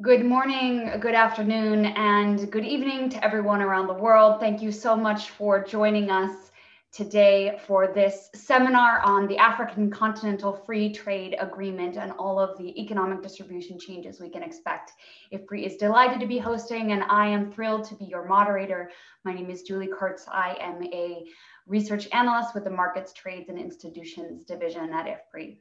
Good morning, good afternoon, and good evening to everyone around the world. Thank you so much for joining us today for this seminar on the African Continental Free Trade Agreement and all of the economic distribution changes we can expect. IFPRI is delighted to be hosting, and I am thrilled to be your moderator. My name is Julie Kurtz. I am a research analyst with the Markets, Trades, and Institutions Division at IFPRI.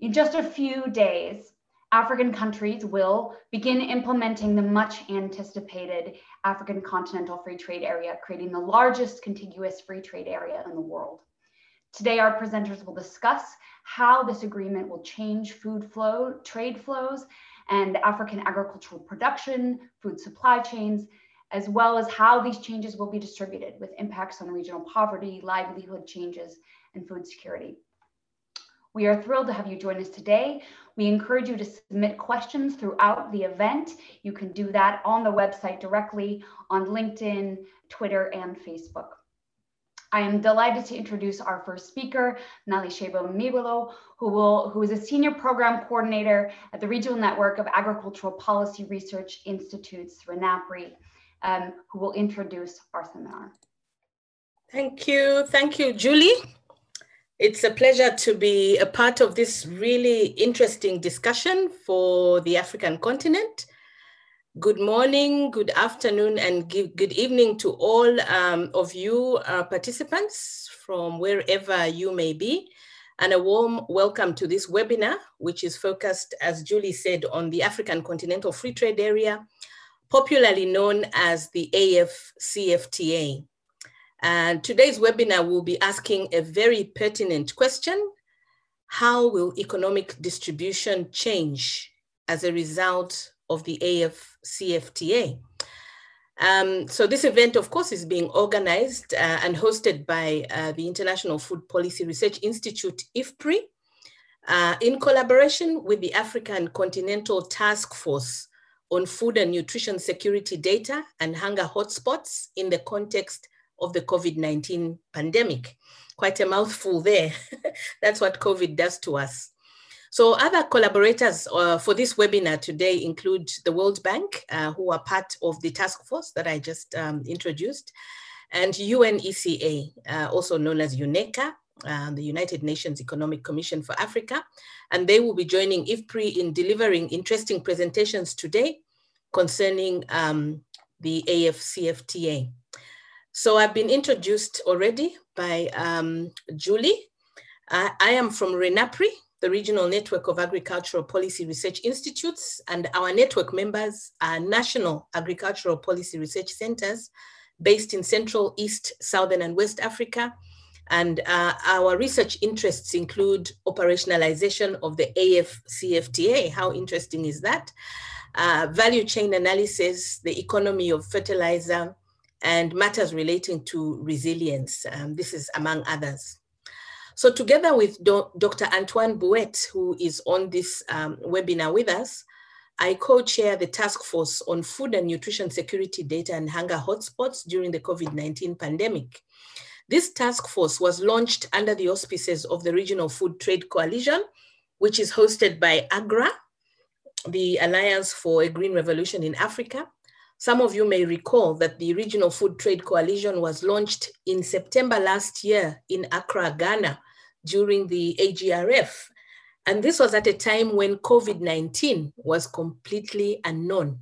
In just a few days, African countries will begin implementing the much anticipated African Continental Free Trade Area, creating the largest contiguous free trade area in the world. Today, our presenters will discuss how this agreement will change food flow, trade flows, and African agricultural production, food supply chains, as well as how these changes will be distributed with impacts on regional poverty, livelihood changes, and food security. We are thrilled to have you join us today. We encourage you to submit questions throughout the event. You can do that on the website directly on LinkedIn, Twitter, and Facebook. I am delighted to introduce our first speaker, Nalishebo Meebelo, who, will, who is a senior program coordinator at the Regional Network of Agricultural Policy Research Institutes, RENAPRI, um, who will introduce our seminar. Thank you. Thank you, Julie. It's a pleasure to be a part of this really interesting discussion for the African continent. Good morning, good afternoon, and good evening to all um, of you uh, participants from wherever you may be. And a warm welcome to this webinar, which is focused, as Julie said, on the African Continental Free Trade Area, popularly known as the AFCFTA. And today's webinar will be asking a very pertinent question. How will economic distribution change as a result of the AFCFTA? Um, so this event, of course, is being organized uh, and hosted by uh, the International Food Policy Research Institute, IFPRI, uh, in collaboration with the African Continental Task Force on Food and Nutrition Security Data and Hunger Hotspots in the context of the COVID-19 pandemic. Quite a mouthful there. That's what COVID does to us. So other collaborators uh, for this webinar today include the World Bank, uh, who are part of the task force that I just um, introduced, and UNECA, uh, also known as UNECA, uh, the United Nations Economic Commission for Africa. And they will be joining IFPRI in delivering interesting presentations today concerning um, the AFCFTA. So I've been introduced already by um, Julie. I, I am from RENAPRI, the Regional Network of Agricultural Policy Research Institutes, and our network members are national agricultural policy research centers based in Central, East, Southern, and West Africa. And uh, our research interests include operationalization of the AFCFTA. How interesting is that? Uh, value chain analysis, the economy of fertilizer, and matters relating to resilience. Um, this is among others. So together with Do Dr. Antoine Bouet, who is on this um, webinar with us, I co-chair the task force on food and nutrition security data and hunger hotspots during the COVID-19 pandemic. This task force was launched under the auspices of the Regional Food Trade Coalition, which is hosted by AGRA, the Alliance for a Green Revolution in Africa, some of you may recall that the Regional Food Trade Coalition was launched in September last year in Accra, Ghana, during the AGRF. And this was at a time when COVID 19 was completely unknown.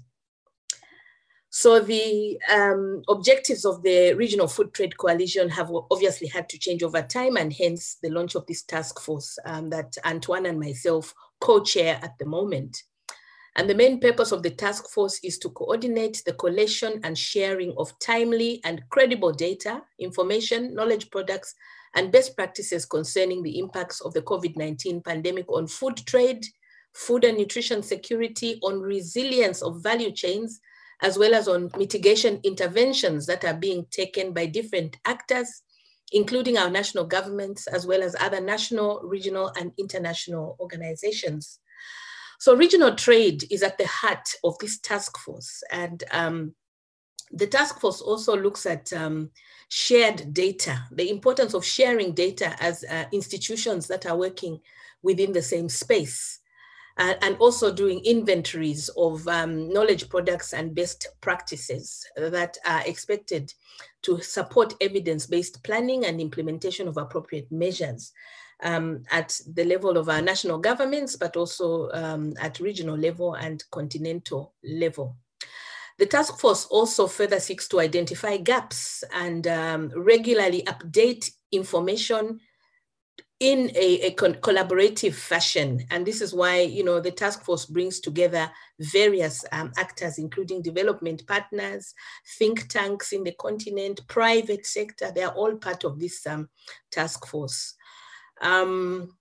So the um, objectives of the Regional Food Trade Coalition have obviously had to change over time, and hence the launch of this task force um, that Antoine and myself co-chair at the moment. And the main purpose of the task force is to coordinate the collection and sharing of timely and credible data, information, knowledge products, and best practices concerning the impacts of the COVID-19 pandemic on food trade, food and nutrition security, on resilience of value chains, as well as on mitigation interventions that are being taken by different actors, including our national governments, as well as other national, regional, and international organizations. So regional trade is at the heart of this task force. And um, the task force also looks at um, shared data, the importance of sharing data as uh, institutions that are working within the same space. uh, and also doing inventories of um, knowledge products and best practices that are expected to support evidence-based planning and implementation of appropriate measures um, at the level of our national governments, but also um, at regional level and continental level. The task force also further seeks to identify gaps and um, regularly update information in a, a collaborative fashion. And this is why, you know, the task force brings together various um, actors, including development partners, think tanks in the continent, private sector, they are all part of this um, task force. Um,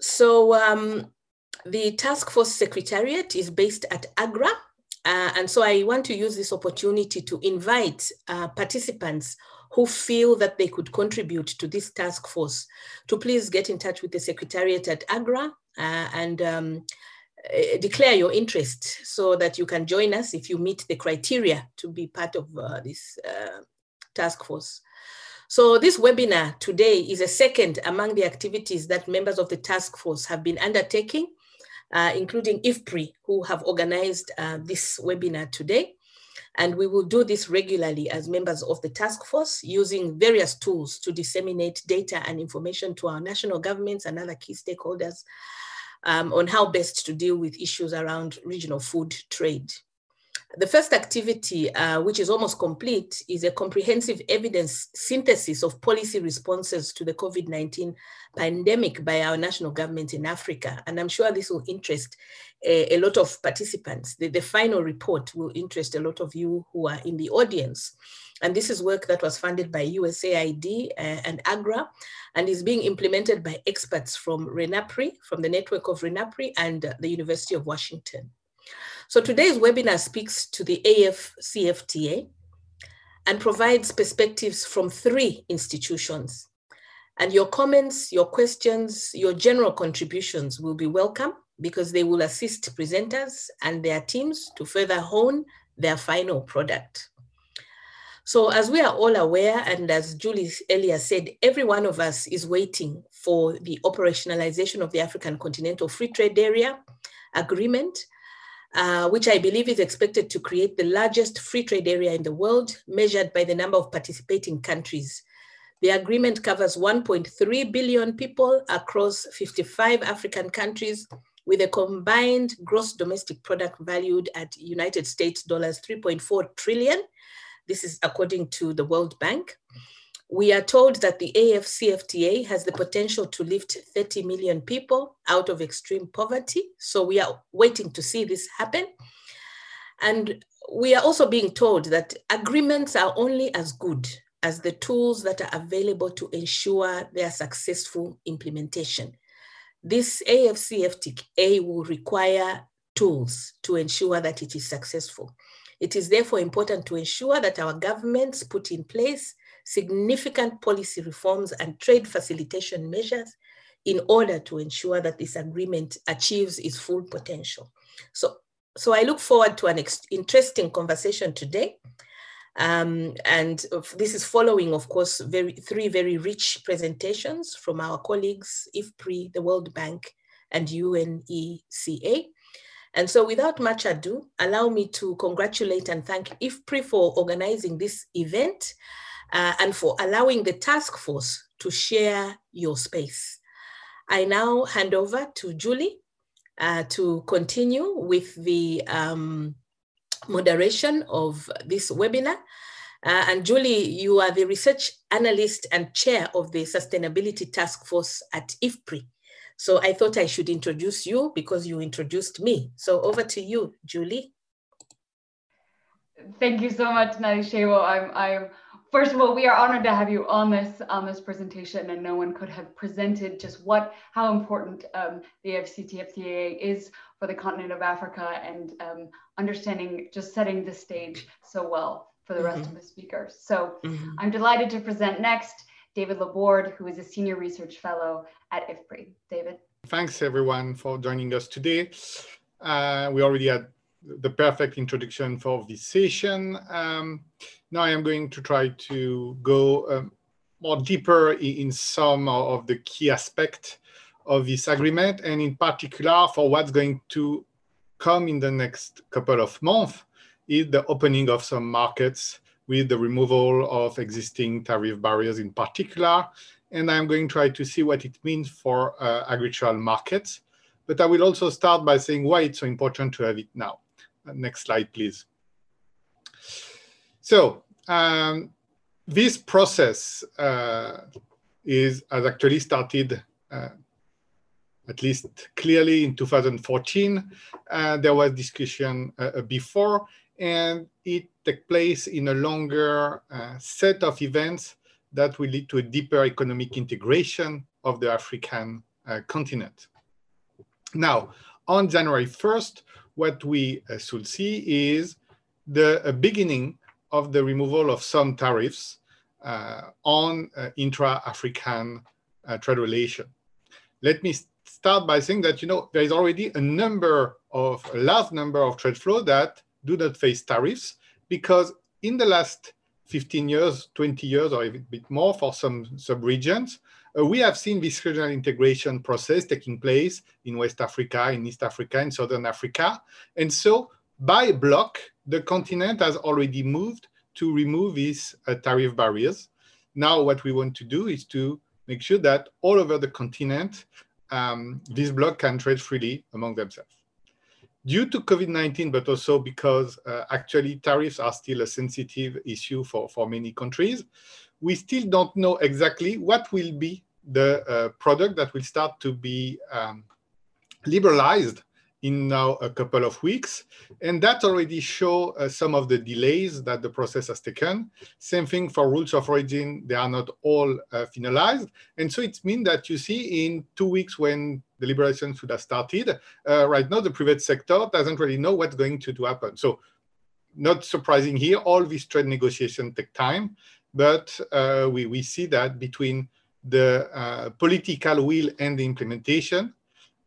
so um, the task force secretariat is based at Agra. Uh, and so I want to use this opportunity to invite uh, participants who feel that they could contribute to this task force to please get in touch with the Secretariat at AGRA uh, and um, uh, declare your interest so that you can join us if you meet the criteria to be part of uh, this uh, task force. So this webinar today is a second among the activities that members of the task force have been undertaking, uh, including IFPRI, who have organized uh, this webinar today. And we will do this regularly as members of the task force using various tools to disseminate data and information to our national governments and other key stakeholders um, on how best to deal with issues around regional food trade. The first activity, uh, which is almost complete, is a comprehensive evidence synthesis of policy responses to the COVID-19 pandemic by our national government in Africa. And I'm sure this will interest a, a lot of participants. The, the final report will interest a lot of you who are in the audience. And this is work that was funded by USAID uh, and AGRA and is being implemented by experts from RENAPRI, from the network of RENAPRI and uh, the University of Washington. So today's webinar speaks to the AFCFTA and provides perspectives from three institutions. And your comments, your questions, your general contributions will be welcome because they will assist presenters and their teams to further hone their final product. So as we are all aware, and as Julie earlier said, every one of us is waiting for the operationalization of the African Continental Free Trade Area Agreement, uh, which I believe is expected to create the largest free trade area in the world, measured by the number of participating countries. The agreement covers 1.3 billion people across 55 African countries with a combined gross domestic product valued at United States dollars 3.4 trillion. This is according to the World Bank. We are told that the AFCFTA has the potential to lift 30 million people out of extreme poverty. So we are waiting to see this happen. And we are also being told that agreements are only as good as the tools that are available to ensure their successful implementation. This AFCFTA will require tools to ensure that it is successful. It is therefore important to ensure that our governments put in place significant policy reforms and trade facilitation measures in order to ensure that this agreement achieves its full potential. So, so I look forward to an interesting conversation today. Um, and this is following, of course, very, three very rich presentations from our colleagues, IFPRI, the World Bank, and UNECA. And so without much ado, allow me to congratulate and thank IFPRI for organizing this event uh, and for allowing the task force to share your space. I now hand over to Julie uh, to continue with the um, moderation of this webinar. Uh, and Julie, you are the research analyst and chair of the Sustainability Task Force at IFPRI. So I thought I should introduce you because you introduced me. So over to you, Julie. Thank you so much, Nalishebo. I'm, I'm First of all, we are honored to have you on this on this presentation, and no one could have presented just what how important um, the AFCTFTA is for the continent of Africa, and um, understanding just setting the stage so well for the rest mm -hmm. of the speakers. So mm -hmm. I'm delighted to present next David Laborde, who is a senior research fellow at IFPRI. David. Thanks everyone for joining us today. Uh, we already had the perfect introduction for this session. Um, now I am going to try to go um, more deeper in, some of the key aspects of this agreement, and in particular for what's going to come in the next couple of months is the opening of some markets with the removal of existing tariff barriers in particular. And I'm going to try to see what it means for uh, agricultural markets. But I will also start by saying why it's so important to have it now. Uh, next slide, please. So um, this process uh, is has actually started uh, at least clearly in 2014. Uh, there was discussion uh, before, and it took place in a longer uh, set of events that will lead to a deeper economic integration of the African uh, continent. Now, on January 1st, what we uh, should see is the beginning of the removal of some tariffs uh, on uh, intra-African uh, trade relation. Let me start by saying that you know there is already a number of a large number of trade flows that do not face tariffs because in the last 15 years, 20 years, or a bit more for some sub-regions, uh, we have seen this regional integration process taking place in West Africa, in East Africa, in Southern Africa. And so by block, the continent has already moved to remove these uh, tariff barriers. Now, what we want to do is to make sure that all over the continent, um, this bloc can trade freely among themselves. Due to COVID-19, but also because uh, actually tariffs are still a sensitive issue for, for many countries, we still don't know exactly what will be the uh, product that will start to be um, liberalized in now a couple of weeks. And that already show uh, some of the delays that the process has taken. Same thing for rules of origin, they are not all uh, finalized. And so it means that you see in two weeks when the should have started, uh, right now the private sector doesn't really know what's going to, to happen. So not surprising here, all these trade negotiations take time, but uh, we, we see that between the uh, political will and the implementation,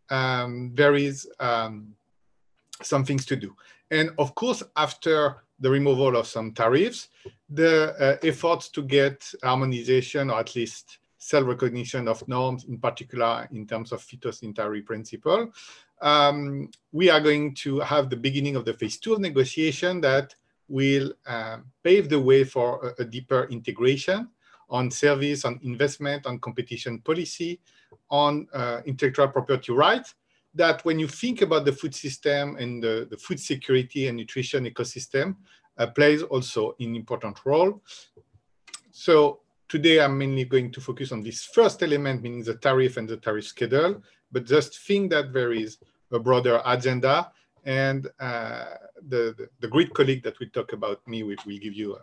um, there is um, some things to do. And of course, after the removal of some tariffs, the uh, efforts to get harmonization or at least self-recognition of norms, in particular in terms of phytosanitary principle, um, we are going to have the beginning of the phase two of negotiation that will uh, pave the way for a, a deeper integration on service, on investment, on competition policy, on uh, intellectual property rights, that when you think about the food system and the, the food security and nutrition ecosystem, uh, plays also an important role. So today I'm mainly going to focus on this first element, meaning the tariff and the tariff schedule, but just think that there is a broader agenda and uh, the, the, the, great colleague that will talk about me will, will give you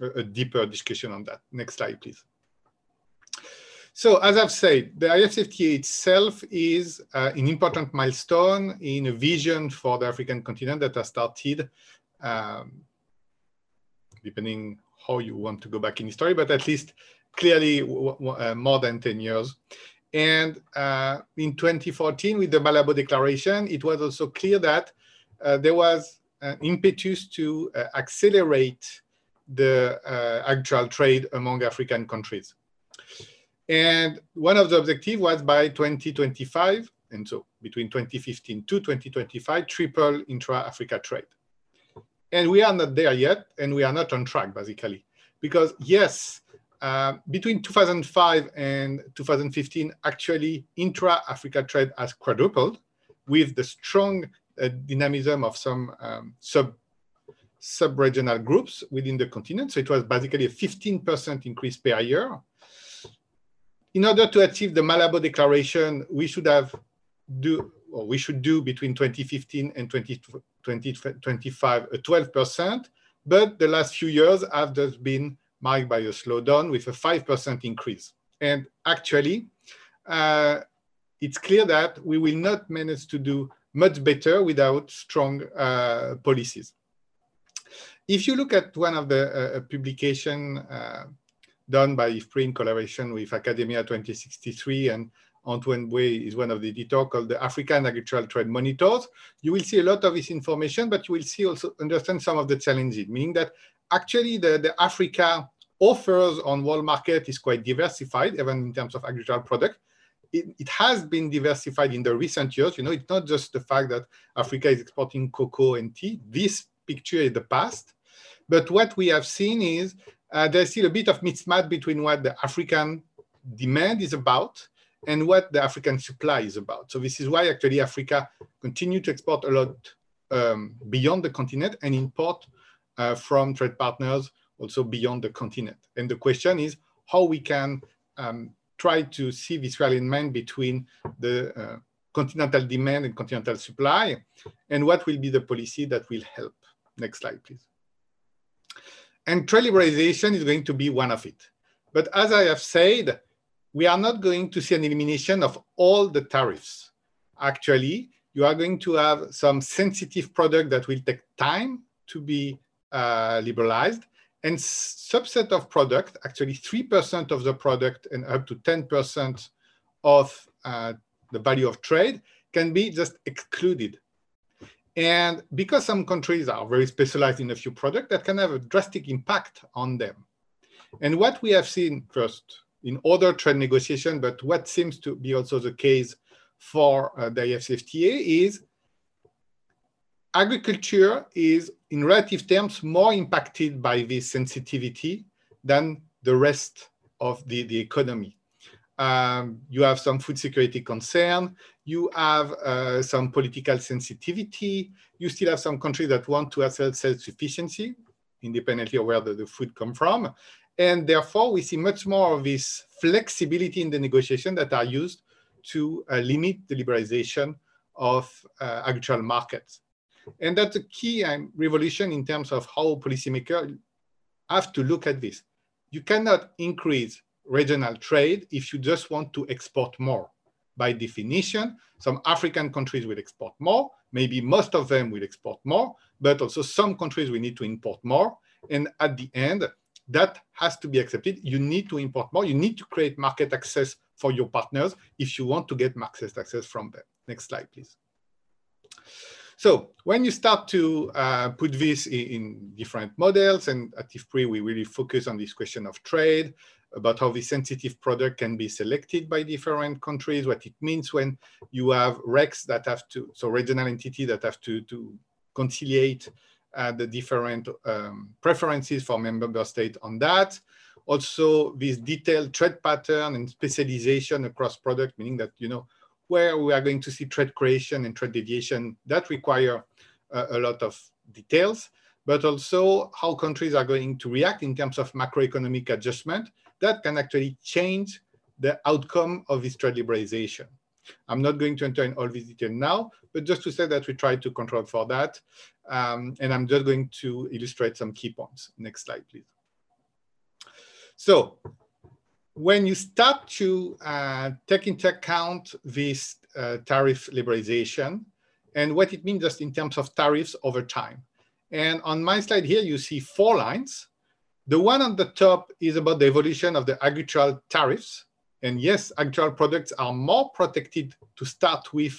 a, a deeper discussion on that. Next slide, please. So as I've said, the IFCFTA itself is uh, an important milestone in a vision for the African continent that has started, um, depending how you want to go back in history, but at least clearly uh, more than 10 years. And uh, in 2014, with the Malabo Declaration, it was also clear that uh, there was an impetus to uh, accelerate the uh, actual trade among African countries. And one of the objectives was by 2025, and so between 2015 to 2025, triple intra-Africa trade. And we are not there yet, and we are not on track, basically. Because yes, uh, between 2005 and 2015, actually intra-Africa trade has quadrupled with the strong uh, dynamism of some um, sub sub-regional groups within the continent. So it was basically a 15% increase per year in order to achieve the Malabo Declaration, we should have do or we should do between 2015 and 2025 a 12%, but the last few years have just been marked by a slowdown with a 5% increase. And actually, uh, it's clear that we will not manage to do much better without strong uh, policies. If you look at one of the uh, publication uh, done by IFPRI in collaboration with AKADEMIYA2063 and Antoine Bouet is one of the editor called the African Agricultural Trade Monitors. You will see a lot of this information, but you will see also understand some of the challenges, meaning that actually the, the Africa offers on world market is quite diversified, even in terms of agricultural product. it, it, has been diversified in the recent years. You know, it's not just the fact that Africa is exporting cocoa and tea. This picture is the past. But what we have seen is uh, there's still a bit of mismatch between what the African demand is about and what the African supply is about. So this is why actually Africa continue to export a lot um, beyond the continent and import uh, from trade partners also beyond the continent. And the question is how we can um, try to see this alignment between the uh, continental demand and continental supply and what will be the policy that will help. Next slide, please. And trade liberalization is going to be one of it. But as I have said, we are not going to see an elimination of all the tariffs. Actually, you are going to have some sensitive product that will take time to be uh, liberalized and subset of product, actually 3% of the product and up to 10% of uh, the value of trade can be just excluded. And because some countries are very specialized in a few products, that can have a drastic impact on them. And what we have seen first in other trade negotiation, but what seems to be also the case for uh, the AFCFTA is agriculture is in relative terms more impacted by this sensitivity than the rest of the, the economy. Um, you have some food security concern, you have uh, some political sensitivity, you still have some countries that want to have self-sufficiency, independently of where the, the food come from. And therefore, we see much more of this flexibility in the negotiation that are used to uh, limit the liberalization of uh, agricultural markets. And that's a key um, revolution in terms of how policymakers have to look at this. You cannot increase regional trade if you just want to export more. By definition, some African countries will export more, maybe most of them will export more, but also some countries will need to import more. And at the end, that has to be accepted. You need to import more. You need to create market access for your partners if you want to get market access from them. Next slide, please. So when you start to uh, put this in, in, different models, and at IFPRI, we really focus on this question of trade, about how the sensitive product can be selected by different countries, what it means when you have RECs that have to, so regional entity that have to, to conciliate uh, the different um, preferences for member state on that. Also, this detailed trade pattern and specialization across product, meaning that, you know, where we are going to see trade creation and trade deviation that require uh, a lot of details, but also how countries are going to react in terms of macroeconomic adjustment that can actually change the outcome of this trade liberalization. I'm not going to enter in all this detail now, but just to say that we try to control for that. Um, and I'm just going to illustrate some key points. Next slide, please. So when you start to uh, take into account this uh, tariff liberalization and what it means just in terms of tariffs over time. And on my slide here, you see four lines. The one on the top is about the evolution of the agricultural tariffs. And yes, agricultural products are more protected to start with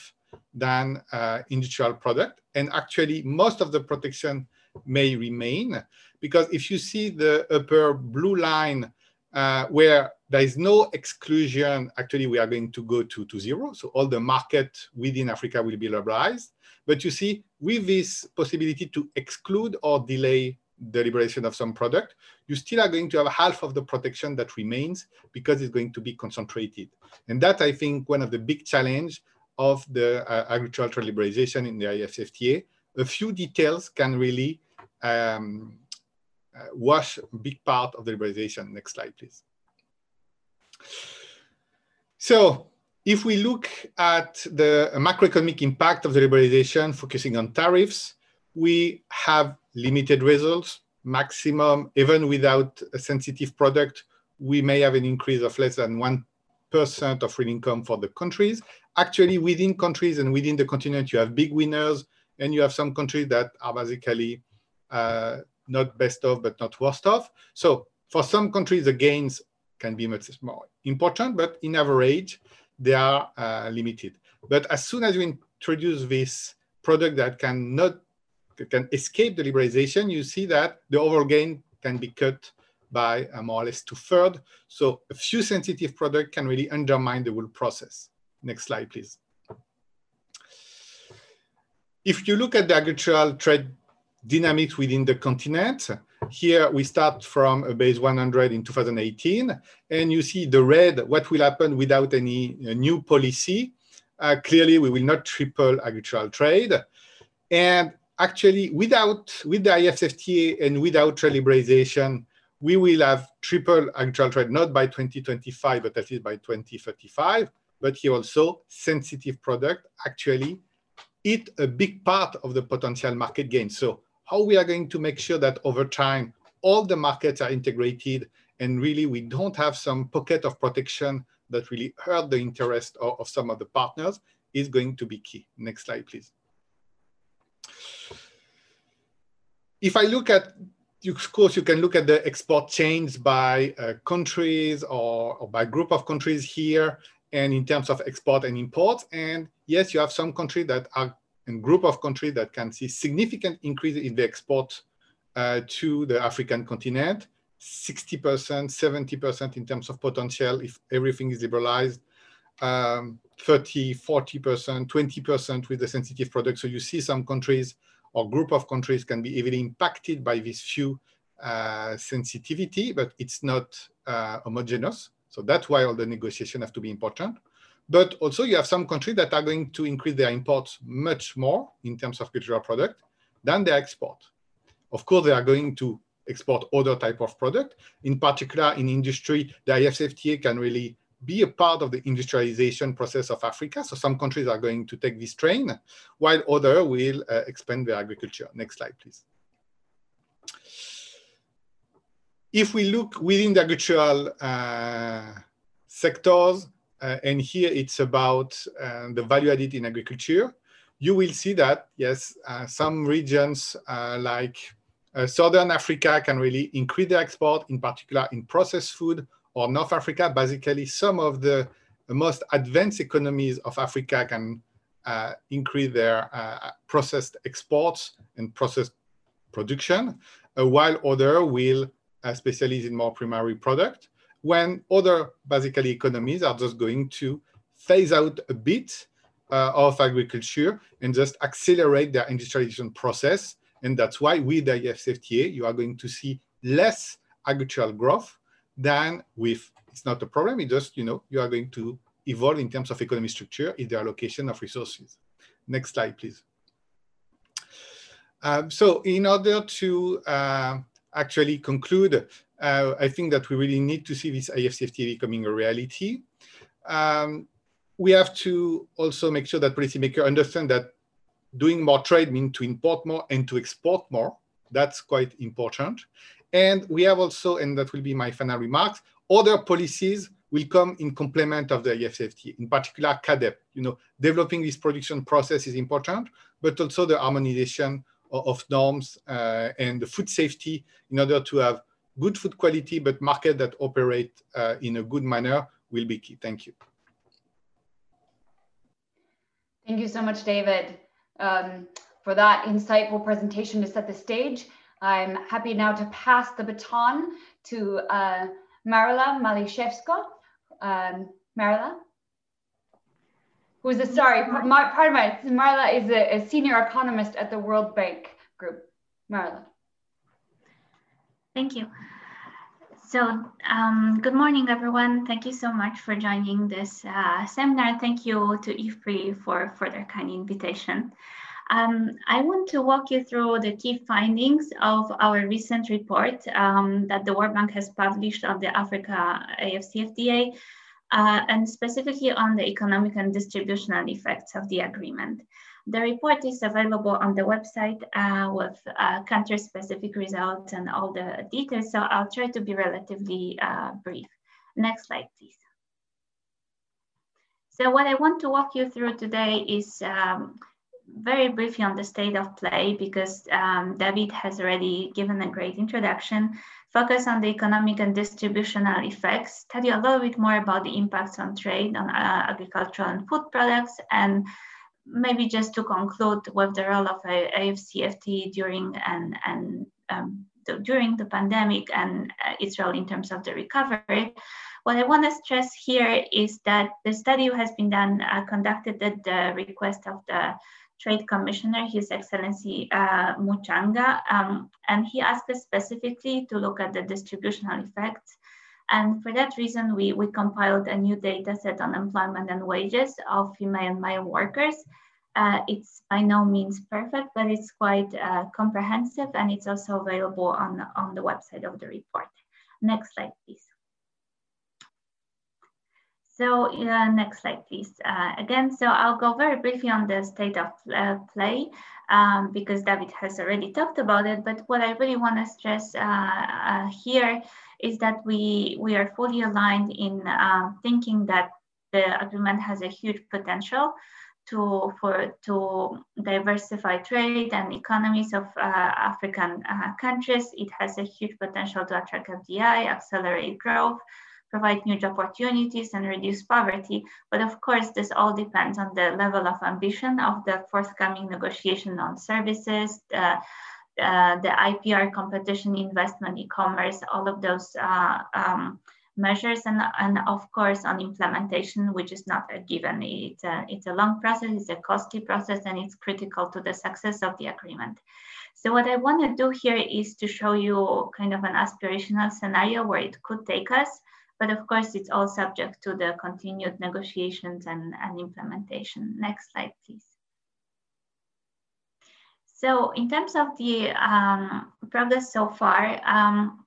than uh, industrial product. And actually, most of the protection may remain because if you see the upper blue line uh, where there is no exclusion. Actually, we are going to go to, to zero. So all the market within Africa will be liberalized. But you see, with this possibility to exclude or delay the liberation of some product, you still are going to have half of the protection that remains because it's going to be concentrated. And that, I think, one of the big challenge of the uh, agricultural liberalization in the AFCFTA. A few details can really um, uh, wash a big part of the liberalization. Next slide, please. So if we look at the macroeconomic impact of the liberalization, focusing on tariffs, we have limited results. Maximum, even without a sensitive product, we may have an increase of less than 1% of real income for the countries. Actually, within countries and within the continent, you have big winners, and you have some countries that are basically uh, not best of, but not worst of. So for some countries, the gains can be much more important, but in average, they are uh, limited. But as soon as you introduce this product that can not can escape the liberalization, you see that the overall gain can be cut by uh, more or less two-thirds. So a few sensitive products can really undermine the whole process. Next slide, please. If you look at the agricultural trade dynamics within the continent, here we start from a base 100 in 2018, and you see the red, what will happen without any uh, new policy. Uh, clearly, we will not triple agricultural trade. And actually, without with the IFCFTA and without liberalization, we will have triple agricultural trade, not by 2025, but at least by 2035. But here also, sensitive product actually eat a big part of the potential market gain. So how we are going to make sure that over time, all the markets are integrated and really we don't have some pocket of protection that really hurt the interest of, of some of the partners is going to be key. Next slide, please. If I look at, of course, you can look at the export chains by uh, countries or, or by group of countries here and in terms of export and imports. And yes, you have some countries that are and group of countries that can see significant increase in the export uh, to the African continent, 60%, 70% in terms of potential if everything is liberalized, um, 30, 40%, 20% with the sensitive product. So you see some countries or group of countries can be heavily impacted by this few uh, sensitivity, but it's not uh, homogeneous. So that's why all the negotiation have to be important. But also you have some countries that are going to increase their imports much more in terms of cultural product than their export. Of course, they are going to export other type of product. In particular, in industry, the IFCFTA can really be a part of the industrialization process of Africa. So some countries are going to take this train, while others will uh, expand their agriculture. Next slide, please. If we look within the agricultural uh, sectors, uh, and here it's about uh, the value added in agriculture. You will see that, yes, uh, some regions uh, like Southern Africa can really increase their export, in particular in processed food, or North Africa, basically some of the most advanced economies of Africa can uh, increase their processed exports and processed production, while other will specialize in more primary product when other basically economies are just going to phase out a bit uh, of agriculture and just accelerate their industrialization process. And that's why with the IFCFTA, you are going to see less agricultural growth than with, it's not a problem, It just, you know, you are going to evolve in terms of economic structure in the allocation of resources. Next slide, please. Um, so in order to uh, actually conclude, uh, I think that we really need to see this IFCFTA becoming a reality. Um, we have to also make sure that policymakers understand that doing more trade means to import more and to export more. That's quite important. And we have also, and that will be my final remarks, other policies will come in complement of the IFCFTA, in particular CAADP. You know, developing this production process is important, but also the harmonization of, of norms uh, and the food safety in order to have good food quality, but market that operate uh, in a good manner will be key. Thank you. Thank you so much, David, um, for that insightful presentation to set the stage. I'm happy now to pass the baton to uh, Maryla Maliszewska. Um, Maryla? Who's a, sorry, part of my, Maryla is a, a senior economist at the World Bank Group. Maryla. Thank you. So um, good morning, everyone. Thank you so much for joining this uh, seminar. Thank you to IFPRI for, for their kind invitation. Um, I want to walk you through the key findings of our recent report um, that the World Bank has published on the Africa AFCFTA, uh, and specifically on the economic and distributional effects of the agreement. The report is available on the website uh, with uh, country-specific results and all the details, so I'll try to be relatively uh, brief. Next slide, please. So what I want to walk you through today is um, very briefly on the state of play because um, David has already given a great introduction, focus on the economic and distributional effects, tell you a little bit more about the impacts on trade, on uh, agricultural and food products, and maybe just to conclude with the role of AFCFT during and, and um, the, during the pandemic and uh, its role in terms of the recovery. What I want to stress here is that the study has been done, uh, conducted at the request of the Trade Commissioner, His Excellency uh, Muchanga, um, and he asked us specifically to look at the distributional effects. And for that reason, we, we compiled a new data set on employment and wages of female and male workers. Uh, it's by no means perfect, but it's quite uh, comprehensive and it's also available on, on the website of the report. Next slide, please. So uh, next slide, please. Uh, again, so I'll go very briefly on the state of uh, play um, because David has already talked about it. But what I really want to stress uh, uh, here is that we we are fully aligned in uh, thinking that the agreement has a huge potential to for to diversify trade and economies of African countries. It has a huge potential to attract FDI, accelerate growth provide new opportunities and reduce poverty. But of course, this all depends on the level of ambition of the forthcoming negotiation on services, uh, the IPR competition, investment, e-commerce, all of those uh, um, measures, and, and of course on implementation, which is not a given. It's a, it's a long process, it's a costly process, and it's critical to the success of the agreement. So what I want to do here is to show you kind of an aspirational scenario where it could take us. But of course, it's all subject to the continued negotiations and, and implementation. Next slide, please. So in terms of the um, progress so far, um,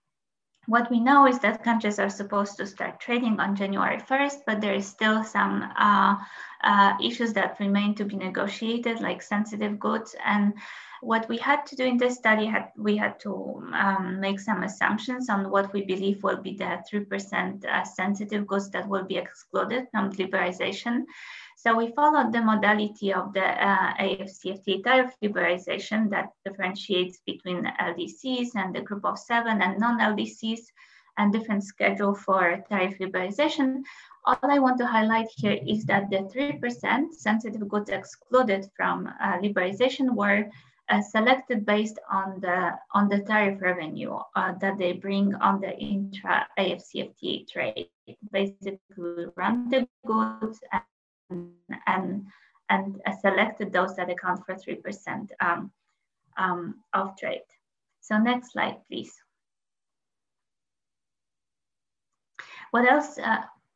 what we know is that countries are supposed to start trading on January 1st, but there is still some uh, uh, issues that remain to be negotiated, like sensitive goods. And what we had to do in this study, had, we had to um, make some assumptions on what we believe will be the 3% uh, sensitive goods that will be excluded from liberalization. So we followed the modality of the uh, AFCFTA tariff liberalization that differentiates between LDCs and the group of seven and non-LDCs and different schedule for tariff liberalization. All I want to highlight here is that the 3% sensitive goods excluded from uh, liberalization were uh, selected based on the on the tariff revenue uh, that they bring on the intra AFCFTA trade. Basically, run the goods and and, and uh, selected those that account for three percent um, um, of trade. So next slide, please. What else?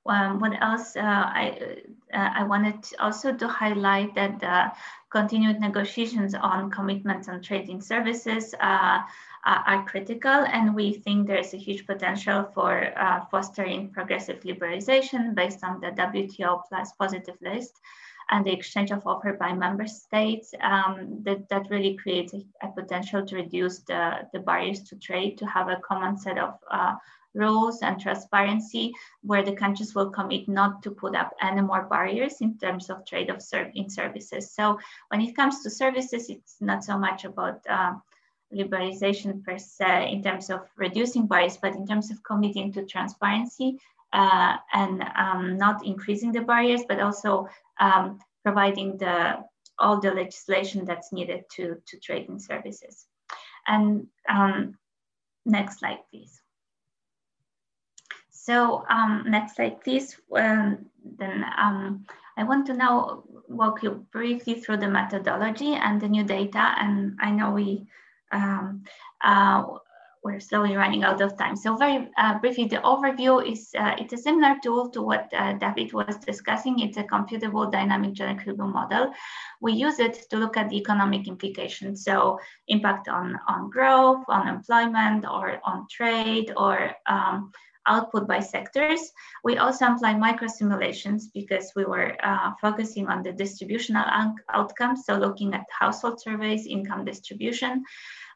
Uh, um, what else uh, I, uh, I wanted to also to highlight that the continued negotiations on commitments on trading services uh, are critical and we think there's a huge potential for uh, fostering progressive liberalization based on the WTO plus positive list and the exchange of offer by member states. Um, that, that really creates a, a, potential to reduce the, the barriers to trade, to have a common set of uh, rules and transparency where the countries will commit not to put up any more barriers in terms of trade of in services. So when it comes to services, it's not so much about uh, liberalization per se in terms of reducing barriers, but in terms of committing to transparency uh, and um, not increasing the barriers, but also um, providing the all the legislation that's needed to, to trade in services. And um, next slide, please. So um, next slide, please. Um, then um, I want to now walk you briefly through the methodology and the new data. And I know we um, uh, we're slowly running out of time. So very uh, briefly, the overview is uh, it's a similar tool to what uh, David was discussing. It's a computable dynamic general equilibrium model. We use it to look at the economic implications. So impact on, on growth, on employment, or on trade, or um, output by sectors. We also apply micro simulations because we were uh, focusing on the distributional outcomes. So looking at household surveys, income distribution.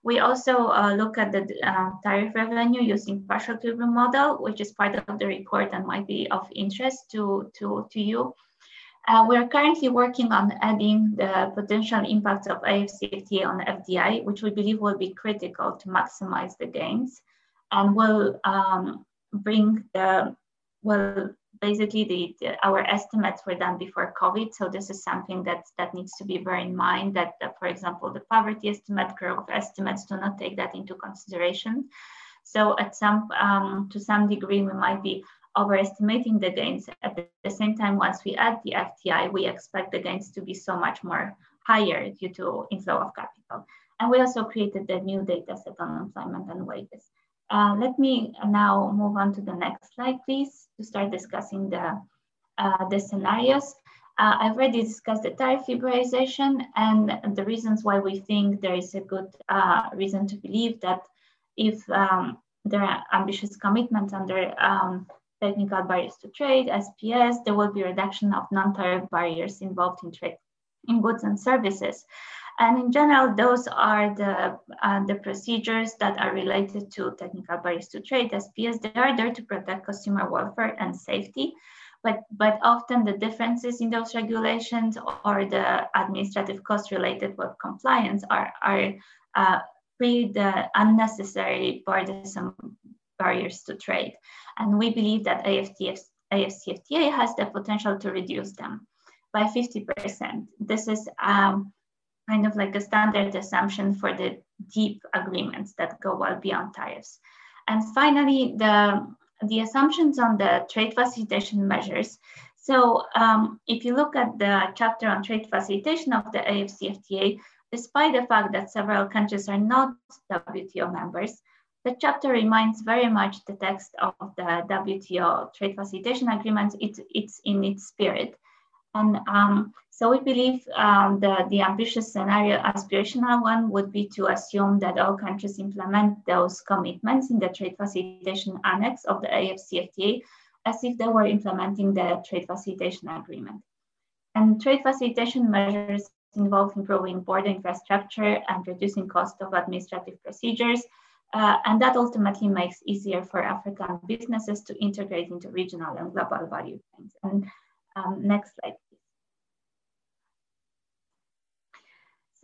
We also uh, look at the uh, tariff revenue using partial equilibrium model, which is part of the report and might be of interest to, to, to you. Uh, we are currently working on adding the potential impacts of AFCFTA on FDI, which we believe will be critical to maximize the gains and will um, bring the, well, basically the, the, our estimates were done before COVID. So this is something that, that needs to be very in mind that, for example, the poverty estimate, growth estimates do not take that into consideration. So at some, um, to some degree, we might be overestimating the gains. At the same time, once we add the FDI, we expect the gains to be so much more higher due to inflow of capital. And we also created the new data set on employment and wages. Uh, let me now move on to the next slide, please, to start discussing the, uh, the scenarios. Uh, I've already discussed the tariff liberalization and the reasons why we think there is a good uh, reason to believe that if um, there are ambitious commitments under um, technical barriers to trade, SPS, there will be reduction of non-tariff barriers involved in trade in goods and services. And in general, those are the, uh, the procedures that are related to technical barriers to trade, SPS. They are there to protect consumer welfare and safety. But, but often the differences in those regulations or the administrative costs related with compliance are, are uh, pre the unnecessary burdensome barriers to trade. And we believe that AFTF, AFCFTA has the potential to reduce them by 50%. This is um, kind of like a standard assumption for the deep agreements that go well beyond tariffs. And finally, the, the assumptions on the trade facilitation measures. So um, if you look at the chapter on trade facilitation of the AFCFTA, despite the fact that several countries are not WTO members, the chapter reminds very much the text of the WTO trade facilitation agreement. It's, it's in its spirit. And um, so we believe um, the, the ambitious scenario, aspirational one, would be to assume that all countries implement those commitments in the trade facilitation annex of the AFCFTA as if they were implementing the trade facilitation agreement. And trade facilitation measures involve improving border infrastructure and reducing cost of administrative procedures. Uh, and that ultimately makes easier for African businesses to integrate into regional and global value chains. And um, next slide,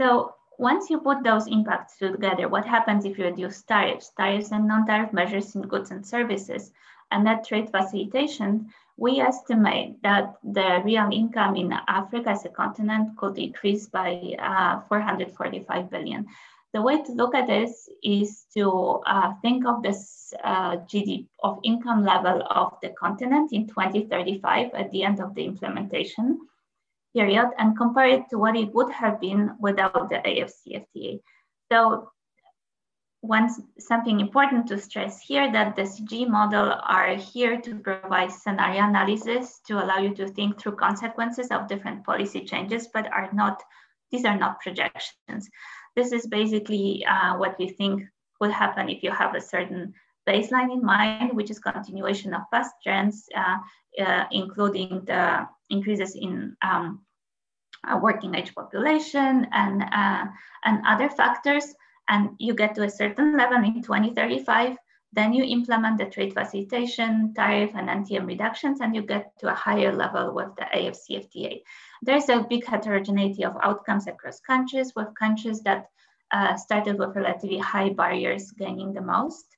So once you put those impacts together, what happens if you reduce tariffs, tariffs and non-tariff measures in goods and services, and that trade facilitation, we estimate that the real income in Africa as a continent could increase by uh, 445 billion. The way to look at this is to uh, think of this uh, GDP of income level of the continent in 2035 at the end of the implementation period and compare it to what it would have been without the AFCFTA. So one something important to stress here that the CG model are here to provide scenario analysis to allow you to think through consequences of different policy changes, but are not, these are not projections. This is basically uh, what we think would happen if you have a certain baseline in mind, which is continuation of past trends, uh, uh, including the increases in um, working age population and, uh, and other factors. And you get to a certain level in 2035, then you implement the trade facilitation, tariff, and NTM reductions, and you get to a higher level with the AFCFTA. There's a big heterogeneity of outcomes across countries, with countries that uh, started with relatively high barriers gaining the most.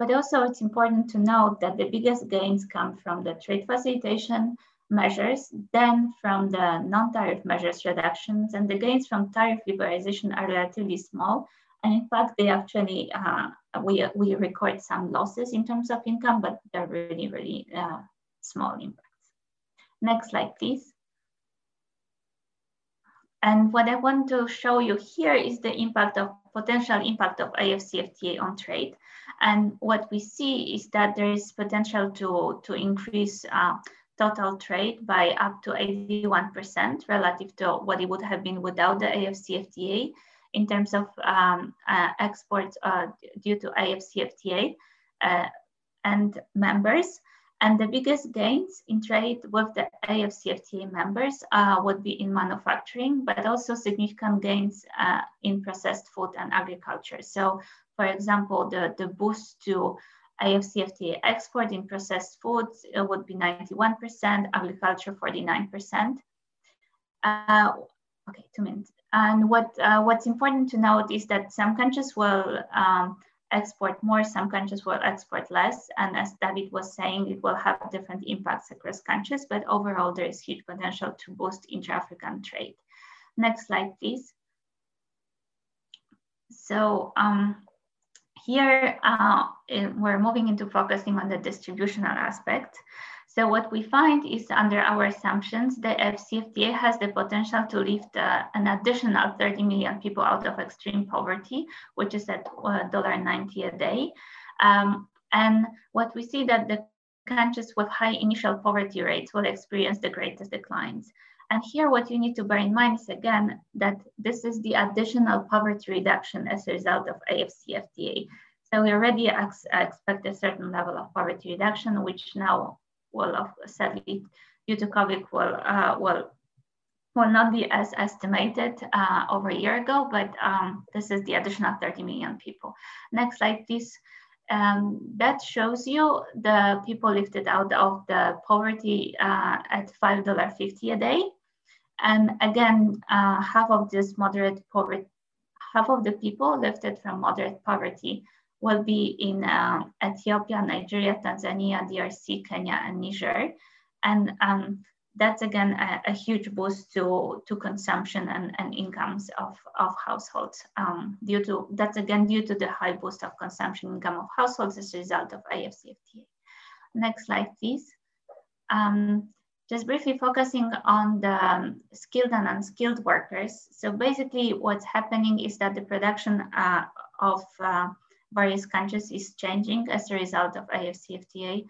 But also it's important to note that the biggest gains come from the trade facilitation measures, then from the non-tariff measures reductions, and the gains from tariff liberalization are relatively small. And in fact, they actually, uh, we, we record some losses in terms of income, but they're really, really uh, small impacts. Next slide, please. And what I want to show you here is the impact of potential impact of AFCFTA on trade. And what we see is that there is potential to, to increase uh, total trade by up to 81% relative to what it would have been without the AFCFTA in terms of um, uh, exports uh, due to AFCFTA uh, and members. And the biggest gains in trade with the AFCFTA members uh, would be in manufacturing, but also significant gains uh, in processed food and agriculture. So, for example, the, the boost to AFCFTA export in processed foods would be 91%, agriculture 49%. Uh, okay, two minutes. And what uh, what's important to note is that some countries will um, export more, some countries will export less. And as David was saying, it will have different impacts across countries, but overall there is huge potential to boost intra-African trade. Next slide, please. So um, here uh, we're moving into focusing on the distributional aspect. So what we find is under our assumptions, the AfCFTA has the potential to lift uh, an additional 30 million people out of extreme poverty, which is at uh, $1.90 a day. Um, and what we see that the countries with high initial poverty rates will experience the greatest declines. And here what you need to bear in mind is again, that this is the additional poverty reduction as a result of AfCFTA. So we already ex expect a certain level of poverty reduction, which now will sadly due to COVID will uh, will will not be as estimated uh, over a year ago, but um, this is the additional 30 million people. Next slide, please. Um, that shows you the people lifted out of the poverty uh, at $5.50 a day. And again, uh, half of this moderate poverty, half of the people lifted from moderate poverty will be in uh, Ethiopia, Nigeria, Tanzania, DRC, Kenya, and Niger. And um, that's again a, a, huge boost to, to consumption and, and incomes of, of households um, due to that's again due to the high boost of consumption income of households as a result of AfCFTA. Next slide, please. Um, just briefly focusing on the um, skilled and unskilled workers. So basically what's happening is that the production uh, of uh, various countries is changing as a result of AfCFTA,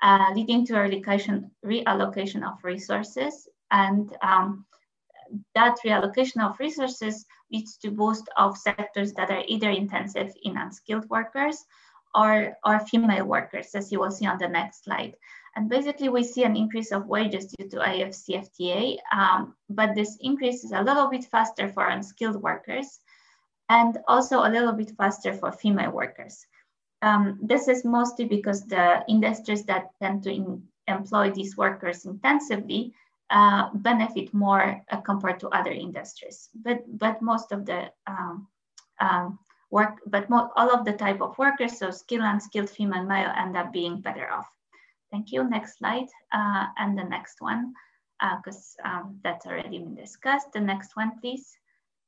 uh, leading to a reallocation, reallocation of resources. And um, that reallocation of resources leads to boost of sectors that are either intensive in unskilled workers or, or female workers, as you will see on the next slide. And basically we see an increase of wages due to AfCFTA, um, but this increase is a little bit faster for unskilled workers and also a little bit faster for female workers. Um, this is mostly because the industries that tend to in, employ these workers intensively uh, benefit more uh, compared to other industries. But, but most of the um, um, work, but all of the type of workers, so skilled and skilled female male end up being better off. Thank you. Next slide. Uh, and the next one, because uh, um, that's already been discussed. The next one, please.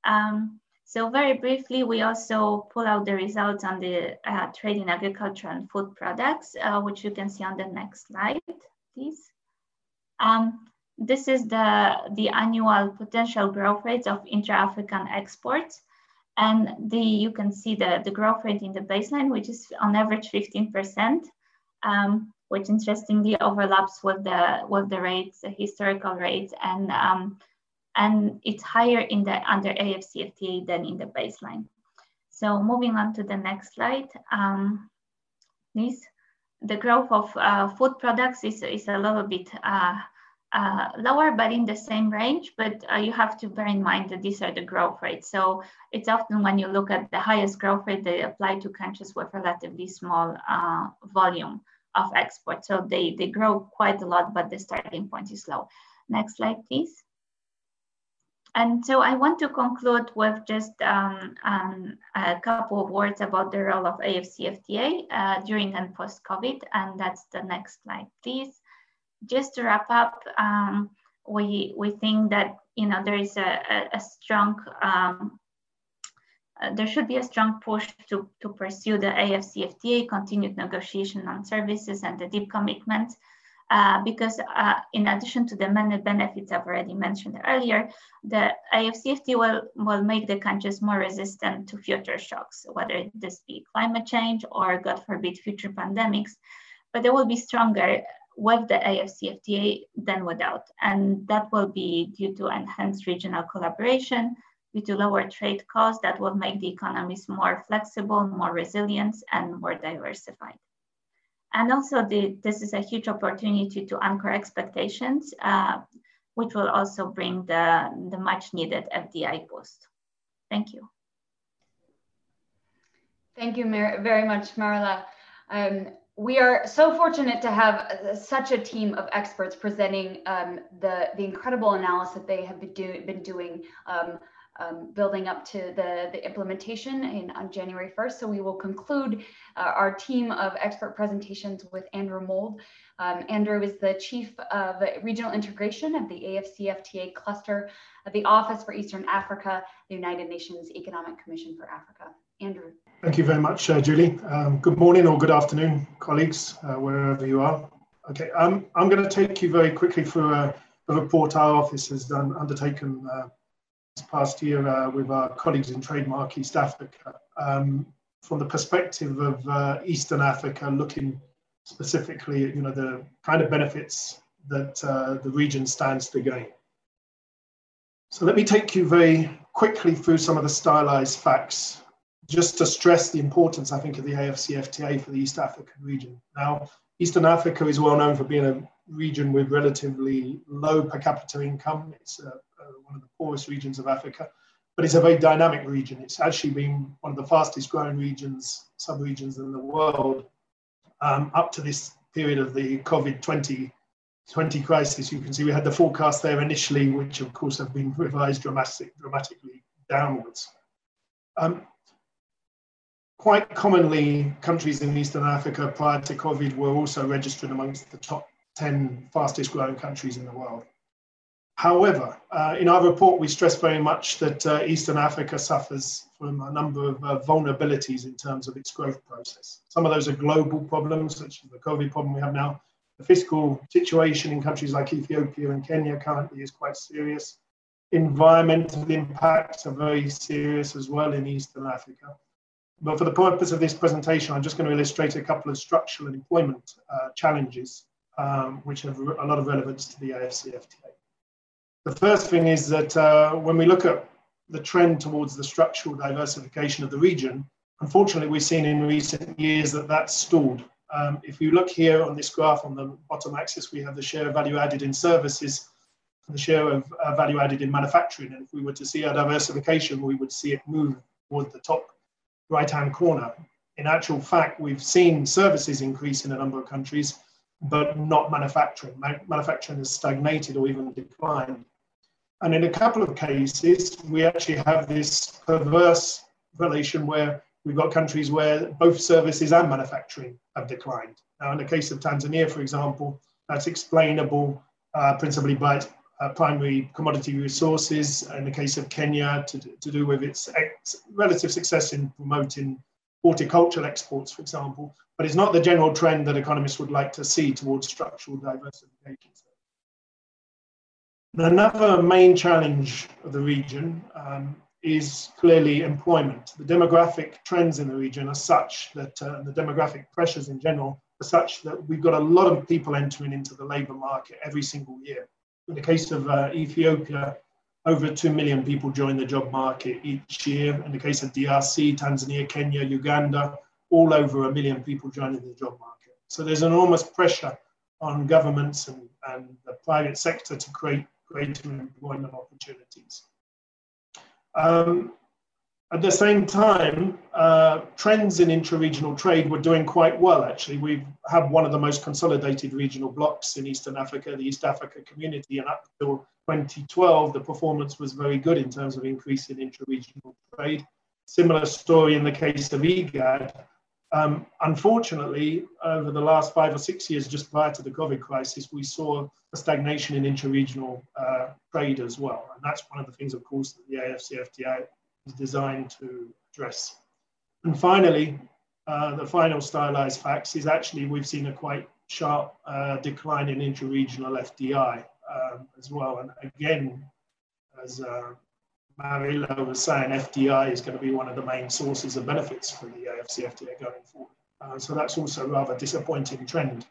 Um, so very briefly, we also pull out the results on the uh, trade in agriculture and food products, uh, which you can see on the next slide, please. Um, this is the, the annual potential growth rates of intra-African exports. And the, you can see the, the growth rate in the baseline, which is on average 15%, um, which interestingly overlaps with the, with the rates, the historical rates. And um, and it's higher in the under AfCFTA than in the baseline. So moving on to the next slide, um, please. The growth of uh, food products is, is a little bit uh, uh, lower, but in the same range. But uh, you have to bear in mind that these are the growth rates. So it's often when you look at the highest growth rate, they apply to countries with relatively small uh, volume of export. So they, they grow quite a lot, but the starting point is low. Next slide, please. And so I want to conclude with just um, um, a couple of words about the role of AfCFTA uh, during and post-COVID, and that's the next slide, please. Just to wrap up, um, we, we think that you know there is a, a, a strong, um, uh, there should be a strong push to, to pursue the AfCFTA, continued negotiation on services and the deep commitment uh, because uh, in addition to the many benefits I've already mentioned earlier, the AfCFTA will, will make the countries more resistant to future shocks, whether this be climate change or, God forbid, future pandemics. But they will be stronger with the AfCFTA than without. And that will be due to enhanced regional collaboration, to lower trade costs that will make the economies more flexible, more resilient, and more diversified. And also the, this is a huge opportunity to anchor expectations, uh, which will also bring the, the much needed FDI boost. Thank you. Thank you very much, Maryla. Um, we are so fortunate to have uh, such a team of experts presenting um, the, the incredible analysis that they have been, do, been doing um, um, building up to the, the implementation in, on January 1st. So we will conclude uh, our team of expert presentations with Andrew Mould. Um, Andrew is the Chief of Regional Integration of the AFCFTA cluster of the Office for Eastern Africa, the United Nations Economic Commission for Africa. Andrew. Thank you very much, uh, Julie. Um, good morning or good afternoon, colleagues, uh, wherever you are. Okay, um, I'm going to take you very quickly through a, a report our office has done, undertaken uh, this past year uh, with our colleagues in Trademark East Africa um, from the perspective of uh, Eastern Africa, looking specifically at you know the kind of benefits that uh, the region stands to gain. So let me take you very quickly through some of the stylized facts, just to stress the importance, I think, of the AFCFTA for the East African region. Now, Eastern Africa is well known for being a region with relatively low per capita income. It's uh, one of the poorest regions of Africa, but it's a very dynamic region. It's actually been one of the fastest growing regions, sub-regions in the world um, up to this period of the COVID 20, 20 crisis. You can see we had the forecast there initially, which of course have been revised dramatic, dramatically downwards. Um, quite commonly, countries in Eastern Africa prior to COVID were also registered amongst the top 10 fastest growing countries in the world. However, uh, in our report, we stress very much that uh, Eastern Africa suffers from a number of uh, vulnerabilities in terms of its growth process. Some of those are global problems, such as the COVID problem we have now. The fiscal situation in countries like Ethiopia and Kenya currently is quite serious. Environmental impacts are very serious as well in Eastern Africa. But for the purpose of this presentation, I'm just going to illustrate a couple of structural and employment uh, challenges um, which have a lot of relevance to the AFCFTA. The first thing is that uh, when we look at the trend towards the structural diversification of the region, unfortunately, we've seen in recent years that that's stalled. Um, if you look here on this graph on the bottom axis, we have the share of value added in services and the share of uh, value added in manufacturing. And if we were to see our diversification, we would see it move toward the top right-hand corner. In actual fact, we've seen services increase in a number of countries, but not manufacturing. Manufacturing has stagnated or even declined. And in a couple of cases, we actually have this perverse relation where we've got countries where both services and manufacturing have declined. Now, in the case of Tanzania, for example, that's explainable uh, principally by its uh, primary commodity resources. In the case of Kenya, to, to do with its ex- relative success in promoting horticultural exports, for example. But it's not the general trend that economists would like to see towards structural diversification. Another main challenge of the region um, is clearly employment. The demographic trends in the region are such that uh, the demographic pressures in general are such that we've got a lot of people entering into the labour market every single year. In the case of uh, Ethiopia, over 2 million people join the job market each year. In the case of DRC, Tanzania, Kenya, Uganda, all over a million people joining the job market. So there's enormous pressure on governments and, and the private sector to create greater employment opportunities. Um, at the same time, uh, trends in intra-regional trade were doing quite well, actually. We have one of the most consolidated regional blocks in Eastern Africa, the East Africa Community, and up until 2012, the performance was very good in terms of increase in intra-regional trade. Similar story in the case of IGAD. Um, unfortunately, over the last five or six years, just prior to the COVID crisis, we saw a stagnation in intra-regional uh, trade as well. And that's one of the things, of course, that the AFCFTA is designed to address. And finally, uh, the final stylized facts is actually we've seen a quite sharp uh, decline in intra-regional FDI um, as well. And again, as Maryla was saying, FDI is going to be one of the main sources of benefits for the AFCFTA going forward. Uh, so that's also a rather disappointing trend.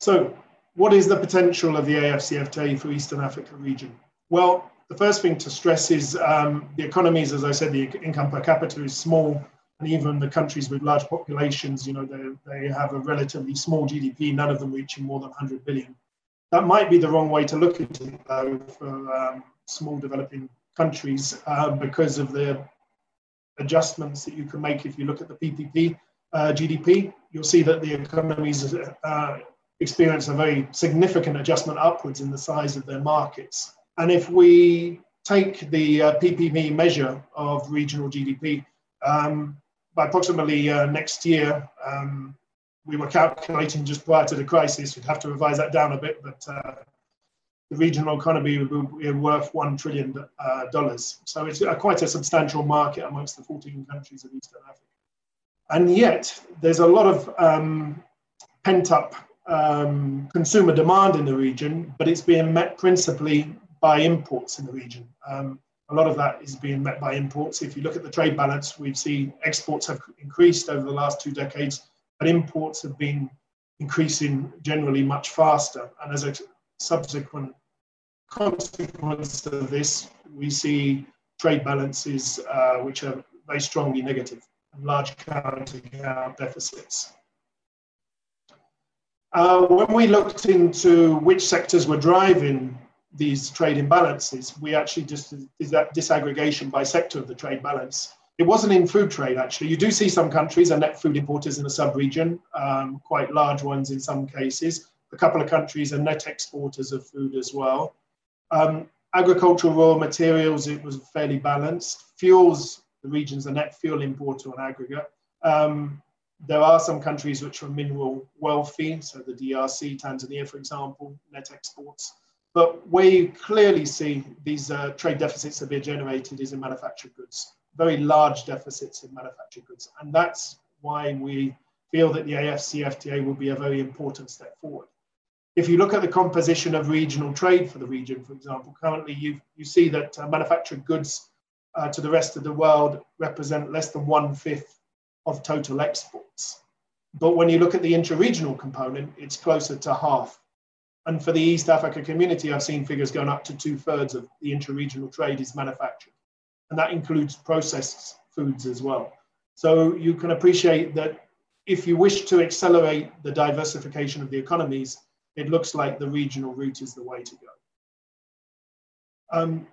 So what is the potential of the AFCFTA for Eastern Africa region? Well, the first thing to stress is um, the economies, as I said, the income per capita is small, and even the countries with large populations, you know, they, they have a relatively small GDP, none of them reaching more than 100 billion. That might be the wrong way to look at it, though, for um, small developing countries uh, because of the adjustments that you can make if you look at the PPP uh, GDP. You'll see that the economies uh, experience a very significant adjustment upwards in the size of their markets. And if we take the uh, PPP measure of regional GDP, um, by approximately uh, next year, um, we were calculating just prior to the crisis, we'd have to revise that down a bit, but uh, the regional economy will be worth $1 trillion. Uh, so it's quite a substantial market amongst the 14 countries of Eastern Africa. And yet, there's a lot of um, pent up um, consumer demand in the region, but it's being met principally by imports in the region. Um, a lot of that is being met by imports. If you look at the trade balance, we've seen exports have increased over the last two decades, but imports have been increasing generally much faster. And as a subsequent consequence of this, we see trade balances uh, which are very strongly negative and large current account deficits. Uh, when we looked into which sectors were driving these trade imbalances, we actually just did that disaggregation by sector of the trade balance. It wasn't in food trade, actually. You do see some countries are net food importers in a sub-region, um, quite large ones in some cases. A couple of countries are net exporters of food as well. Um, agricultural raw materials, it was fairly balanced. Fuels, the region's a net fuel importer on aggregate. Um, there are some countries which are mineral wealthy, so the DRC, Tanzania, for example, net exports. But where you clearly see these uh, trade deficits that are generated is in manufactured goods, very large deficits in manufactured goods. And that's why we feel that the AFCFTA will be a very important step forward. If you look at the composition of regional trade for the region, for example, currently you, you see that uh, manufactured goods uh, to the rest of the world represent less than one fifth of total exports. But when you look at the intra-regional component, it's closer to half. And for the East Africa community, I've seen figures going up to two thirds of the intra-regional trade is manufactured. And that includes processed foods as well. So you can appreciate that if you wish to accelerate the diversification of the economies, it looks like the regional route is the way to go. Um,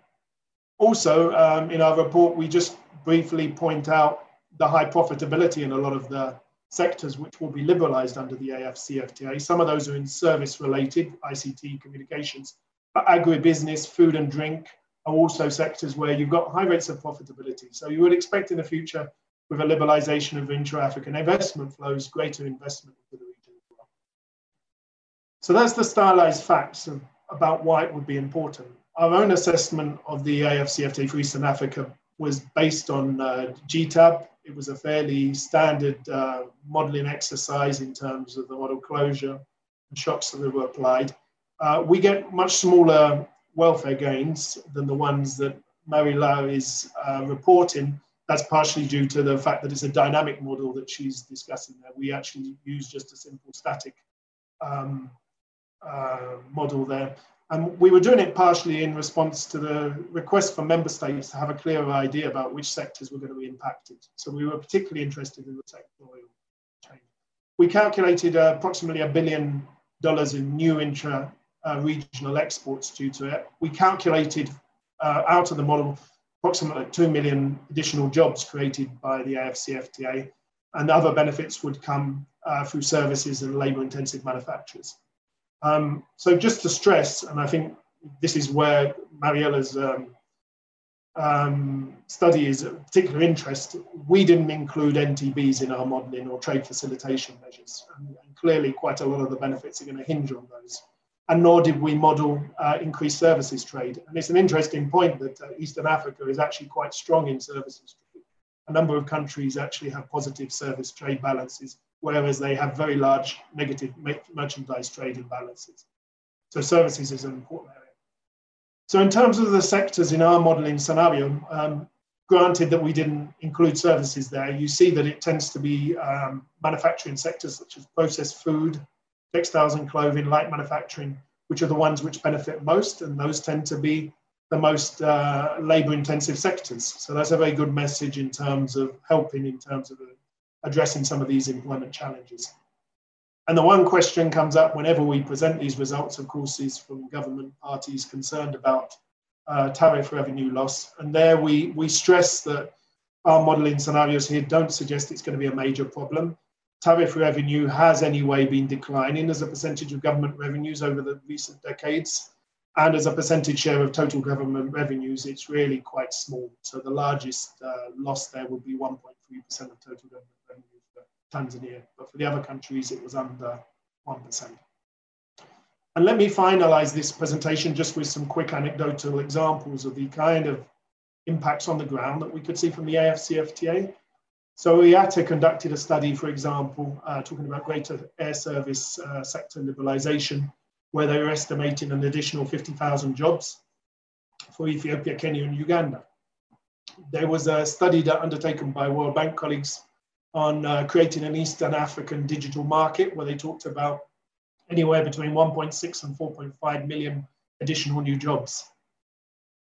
also, um, in our report, we just briefly point out the high profitability in a lot of the sectors which will be liberalized under the AFCFTA. Some of those are in service related, ICT, communications, but agribusiness, food and drink are also sectors where you've got high rates of profitability. So you would expect in the future, with a liberalization of intra-African investment flows, greater investment into the. So that's the stylized facts of, about why it would be important. Our own assessment of the AFCFTA for Eastern Africa was based on uh, GTAP, it was a fairly standard uh, modeling exercise in terms of the model closure and shocks that were applied. Uh, we get much smaller welfare gains than the ones that Maryla is uh, reporting. That's partially due to the fact that it's a dynamic model that she's discussing there. We actually use just a simple static um, uh, model there. And we were doing it partially in response to the request from member states to have a clearer idea about which sectors were going to be impacted. So we were particularly interested in the sectorial change. We calculated uh, approximately a billion dollars in new intra uh, regional exports due to it. We calculated uh, out of the model approximately 2 million additional jobs created by the AFCFTA, and other benefits would come uh, through services and labor intensive manufacturers. Um, so just to stress, and I think this is where Maryla's um, um, study is of particular interest, we didn't include NTBs in our modelling or trade facilitation measures. And, and, clearly quite a lot of the benefits are going to hinge on those. And nor did we model uh, increased services trade. And it's an interesting point that uh, Eastern Africa is actually quite strong in services trade. A number of countries actually have positive service trade balances whereas they have very large negative merchandise trade imbalances. So services is an important area. So in terms of the sectors in our modeling scenario, um, granted that we didn't include services there, you see that it tends to be um, manufacturing sectors such as processed food, textiles and clothing, light manufacturing, which are the ones which benefit most, and those tend to be the most uh, labor intensive sectors. So that's a very good message in terms of helping in terms of addressing some of these employment challenges. And the one question comes up whenever we present these results, of course, is from government parties concerned about uh, tariff revenue loss. And there we, we stress that our modeling scenarios here don't suggest it's going to be a major problem. Tariff revenue has anyway been declining as a percentage of government revenues over the recent decades. And as a percentage share of total government revenues, it's really quite small. So the largest uh, loss there would be 1.3% of total government Tanzania. But for the other countries, it was under 1%. And let me finalize this presentation just with some quick anecdotal examples of the kind of impacts on the ground that we could see from the AFCFTA. So IATA conducted a study, for example, uh, talking about greater air service uh, sector liberalization, where they were estimating an additional 50,000 jobs for Ethiopia, Kenya, and Uganda. There was a study that undertaken by World Bank colleagues on uh, creating an Eastern African digital market, where they talked about anywhere between 1.6 and 4.5 million additional new jobs.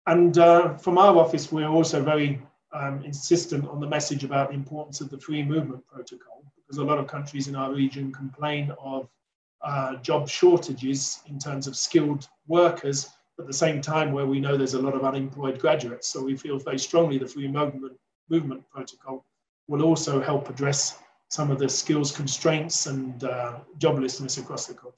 And uh, from our office, we're also very um, insistent on the message about the importance of the free movement protocol, because a lot of countries in our region complain of uh, job shortages in terms of skilled workers at the same time where we know there's a lot of unemployed graduates. So we feel very strongly the free movement, movement protocol will also help address some of the skills constraints and uh, joblessness across the continent.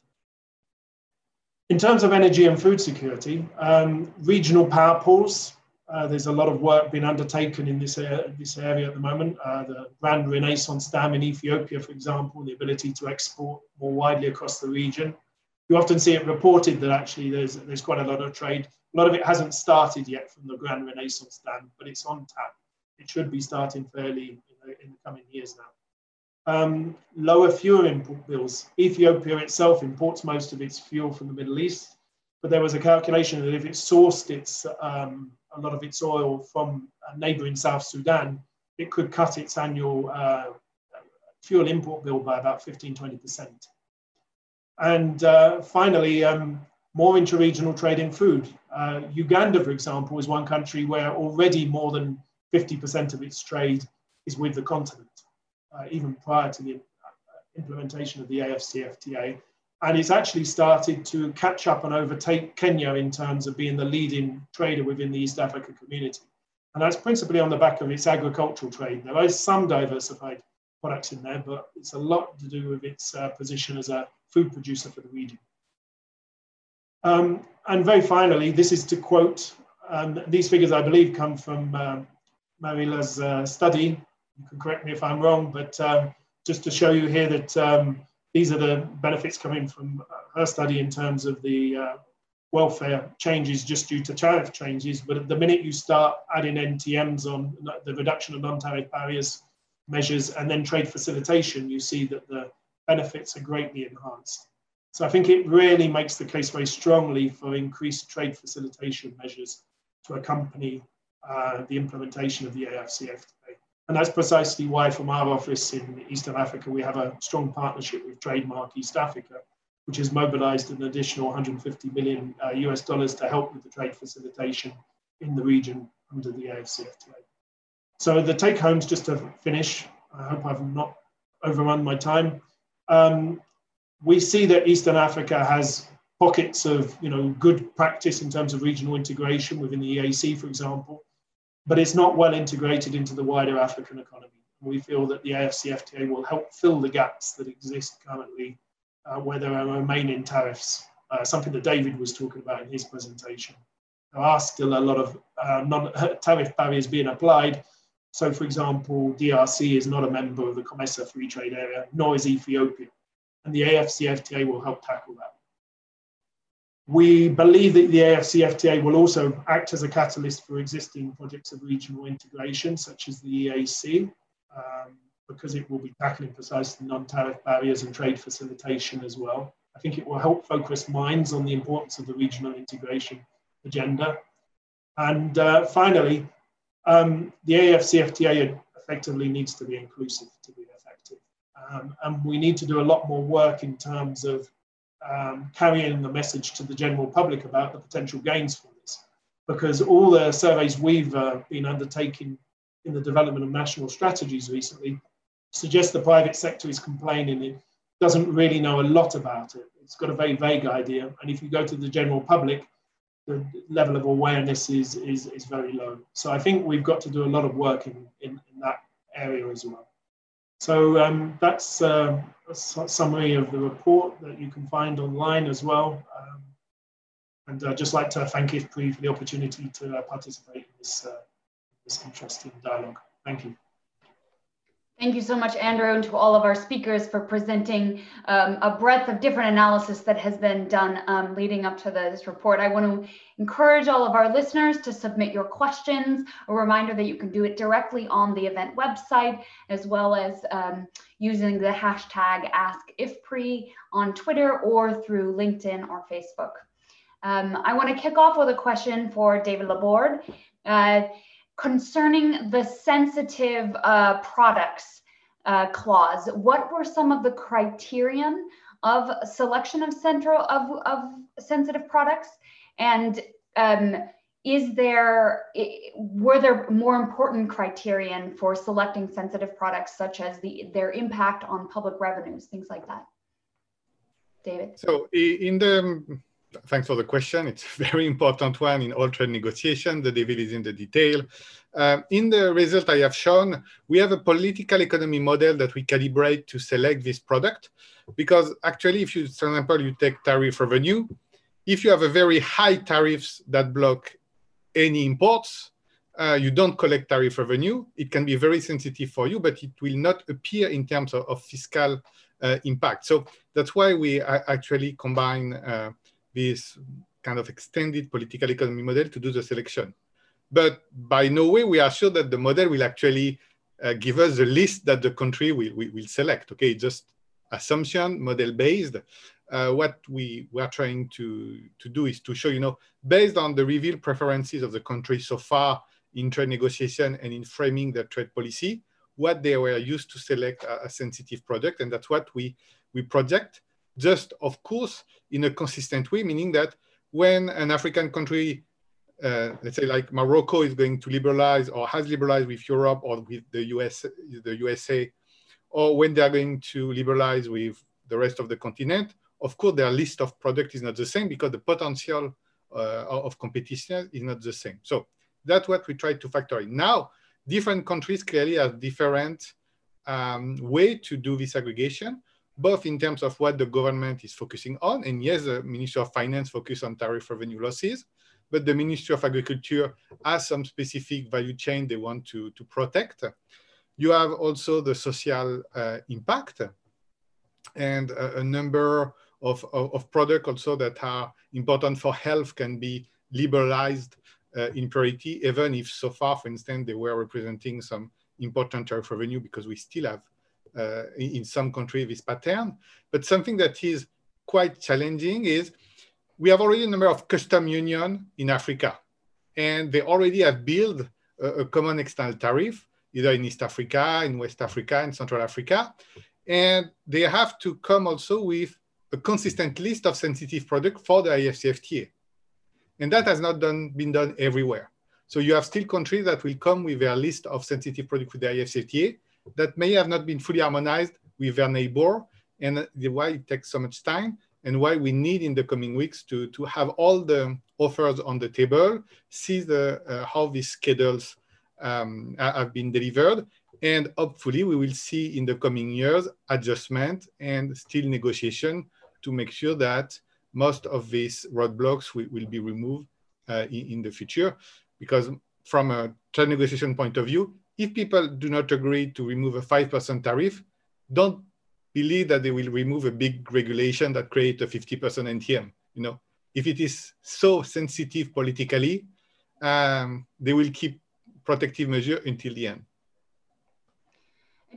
In terms of energy and food security, um, regional power pools, uh, there's a lot of work being undertaken in this, uh, this area at the moment. Uh, the Grand Renaissance Dam in Ethiopia, for example, the ability to export more widely across the region. You often see it reported that actually there's, there's quite a lot of trade. A lot of it hasn't started yet from the Grand Renaissance Dam, but it's on tap. It should be starting fairly in the, coming years now um, lower fuel import bills. Ethiopia itself imports most of its fuel from the Middle East, but there was a calculation that if it sourced its, um, a lot of its oil from a neighboring South Sudan, it could cut its annual uh, fuel import bill by about 15, 20%. And uh, finally, um, more interregional trade in food. Uh, Uganda, for example, is one country where already more than 50% of its trade is with the continent uh, even prior to the uh, implementation of the AFCFTA. And it's actually started to catch up and overtake Kenya in terms of being the leading trader within the East Africa community. And that's principally on the back of its agricultural trade. There is some diversified products in there, but it's a lot to do with its uh, position as a food producer for the region. Um, and very finally, this is to quote, um, these figures I believe come from uh, Maryla's uh, study you can correct me if I'm wrong, but um, just to show you here that um, these are the benefits coming from her study in terms of the uh, welfare changes just due to tariff changes. But at the minute you start adding NTMs on the reduction of non-tariff barriers measures and then trade facilitation, you see that the benefits are greatly enhanced. So I think it really makes the case very strongly for increased trade facilitation measures to accompany uh, the implementation of the AFCFTA. And that's precisely why from our office in Eastern Africa, we have a strong partnership with Trademark East Africa, which has mobilized an additional 150 million uh, US dollars to help with the trade facilitation in the region under the AFCFTA. So the take homes, just to finish, I hope I've not overrun my time. Um, we see that Eastern Africa has pockets of you know, good practice in terms of regional integration within the EAC, for example but it's not well integrated into the wider African economy. We feel that the AFCFTA will help fill the gaps that exist currently uh, where there are remaining tariffs, uh, something that David was talking about in his presentation. There are still a lot of uh, non-tariff barriers being applied. So, for example, DRC is not a member of the COMESA free trade area, nor is Ethiopia. And the AFCFTA will help tackle that. We believe that the AFCFTA will also act as a catalyst for existing projects of regional integration, such as the EAC, um, because it will be tackling precisely non-tariff barriers and trade facilitation as well. I think it will help focus minds on the importance of the regional integration agenda. And uh, finally, um, the AFCFTA effectively needs to be inclusive to be effective. Um, and we need to do a lot more work in terms of um, carrying the message to the general public about the potential gains for this. Because all the surveys we've uh, been undertaking in the development of national strategies recently suggest the private sector is complaining it doesn't really know a lot about it. It's got a very vague idea. And if you go to the general public, the level of awareness is, is, is very low. So I think we've got to do a lot of work in, in, in that area as well. So um, that's uh, a summary of the report that you can find online as well. Um, And I'd just like to thank IFPRI for the opportunity to uh, participate in this, uh, this interesting dialogue. Thank you. Thank you so much, Andrew, and to all of our speakers for presenting um, a breadth of different analysis that has been done um, leading up to this report. I want to encourage all of our listeners to submit your questions. A reminder that you can do it directly on the event website, as well as um, using the hashtag AskIFPRI on Twitter or through LinkedIn or Facebook. Um, I want to kick off with a question for David Laborde. Uh, concerning the sensitive uh, products uh, clause, what were some of the criterion of selection of central of, of sensitive products? And um, is there were there more important criterion for selecting sensitive products, such as the their impact on public revenues, things like that? David. So in the thanks for the question. It's a very important one in all trade negotiation. The devil is in the detail. Uh, in the result I have shown, we have a political economy model that we calibrate to select this product. Because actually, if you, for example, you take tariff revenue, if you have a very high tariffs that block any imports, uh, you don't collect tariff revenue. It can be very sensitive for you, but it will not appear in terms of, of fiscal uh, impact. So that's why we actually combine uh, this kind of extended political economy model to do the selection. But by no way we are sure that the model will actually uh, give us the list that the country will, will, will select. Okay, just assumption, model based. Uh, what we, we are trying to, to do is to show, you know, based on the revealed preferences of the country so far in trade negotiation and in framing the trade policy, what they were used to select a, a sensitive product. And that's what we, we project just of course in a consistent way, meaning that when an African country, uh, let's say like Morocco is going to liberalize or has liberalized with Europe or with the US, the USA, or when they are going to liberalize with the rest of the continent, of course their list of products is not the same because the potential uh, of competition is not the same. So that's what we try to factor in. Now, different countries clearly have different um, way to do this aggregation both in terms of what the government is focusing on. And yes, the Ministry of Finance focus on tariff revenue losses, but the Ministry of Agriculture has some specific value chain they want to, to protect. You have also the social uh, impact and a, a number of, of, of, products also that are important for health can be liberalized uh, in priority, even if so far, for instance, they were representing some important tariff revenue because we still have uh, in some countries this pattern. But something that is quite challenging is we have already a number of custom union in Africa, and they already have built a, a common external tariff, either in East Africa, in West Africa, in Central Africa, and they have to come also with a consistent list of sensitive products for the AfCFTA. And that has not done, been done everywhere. So you have still countries that will come with their list of sensitive products with the AfCFTA, that may have not been fully harmonized with their neighbor and why it takes so much time and why we need in the coming weeks to, to have all the offers on the table, see the, uh, how these schedules um, have been delivered, and hopefully we will see in the coming years adjustment and still negotiation to make sure that most of these roadblocks will, will be removed uh, in, in the future. Because from a trade negotiation point of view, if people do not agree to remove a 5% tariff, don't believe that they will remove a big regulation that creates a 50% NTM. You know, if it is so sensitive politically, um, they will keep protective measure until the end.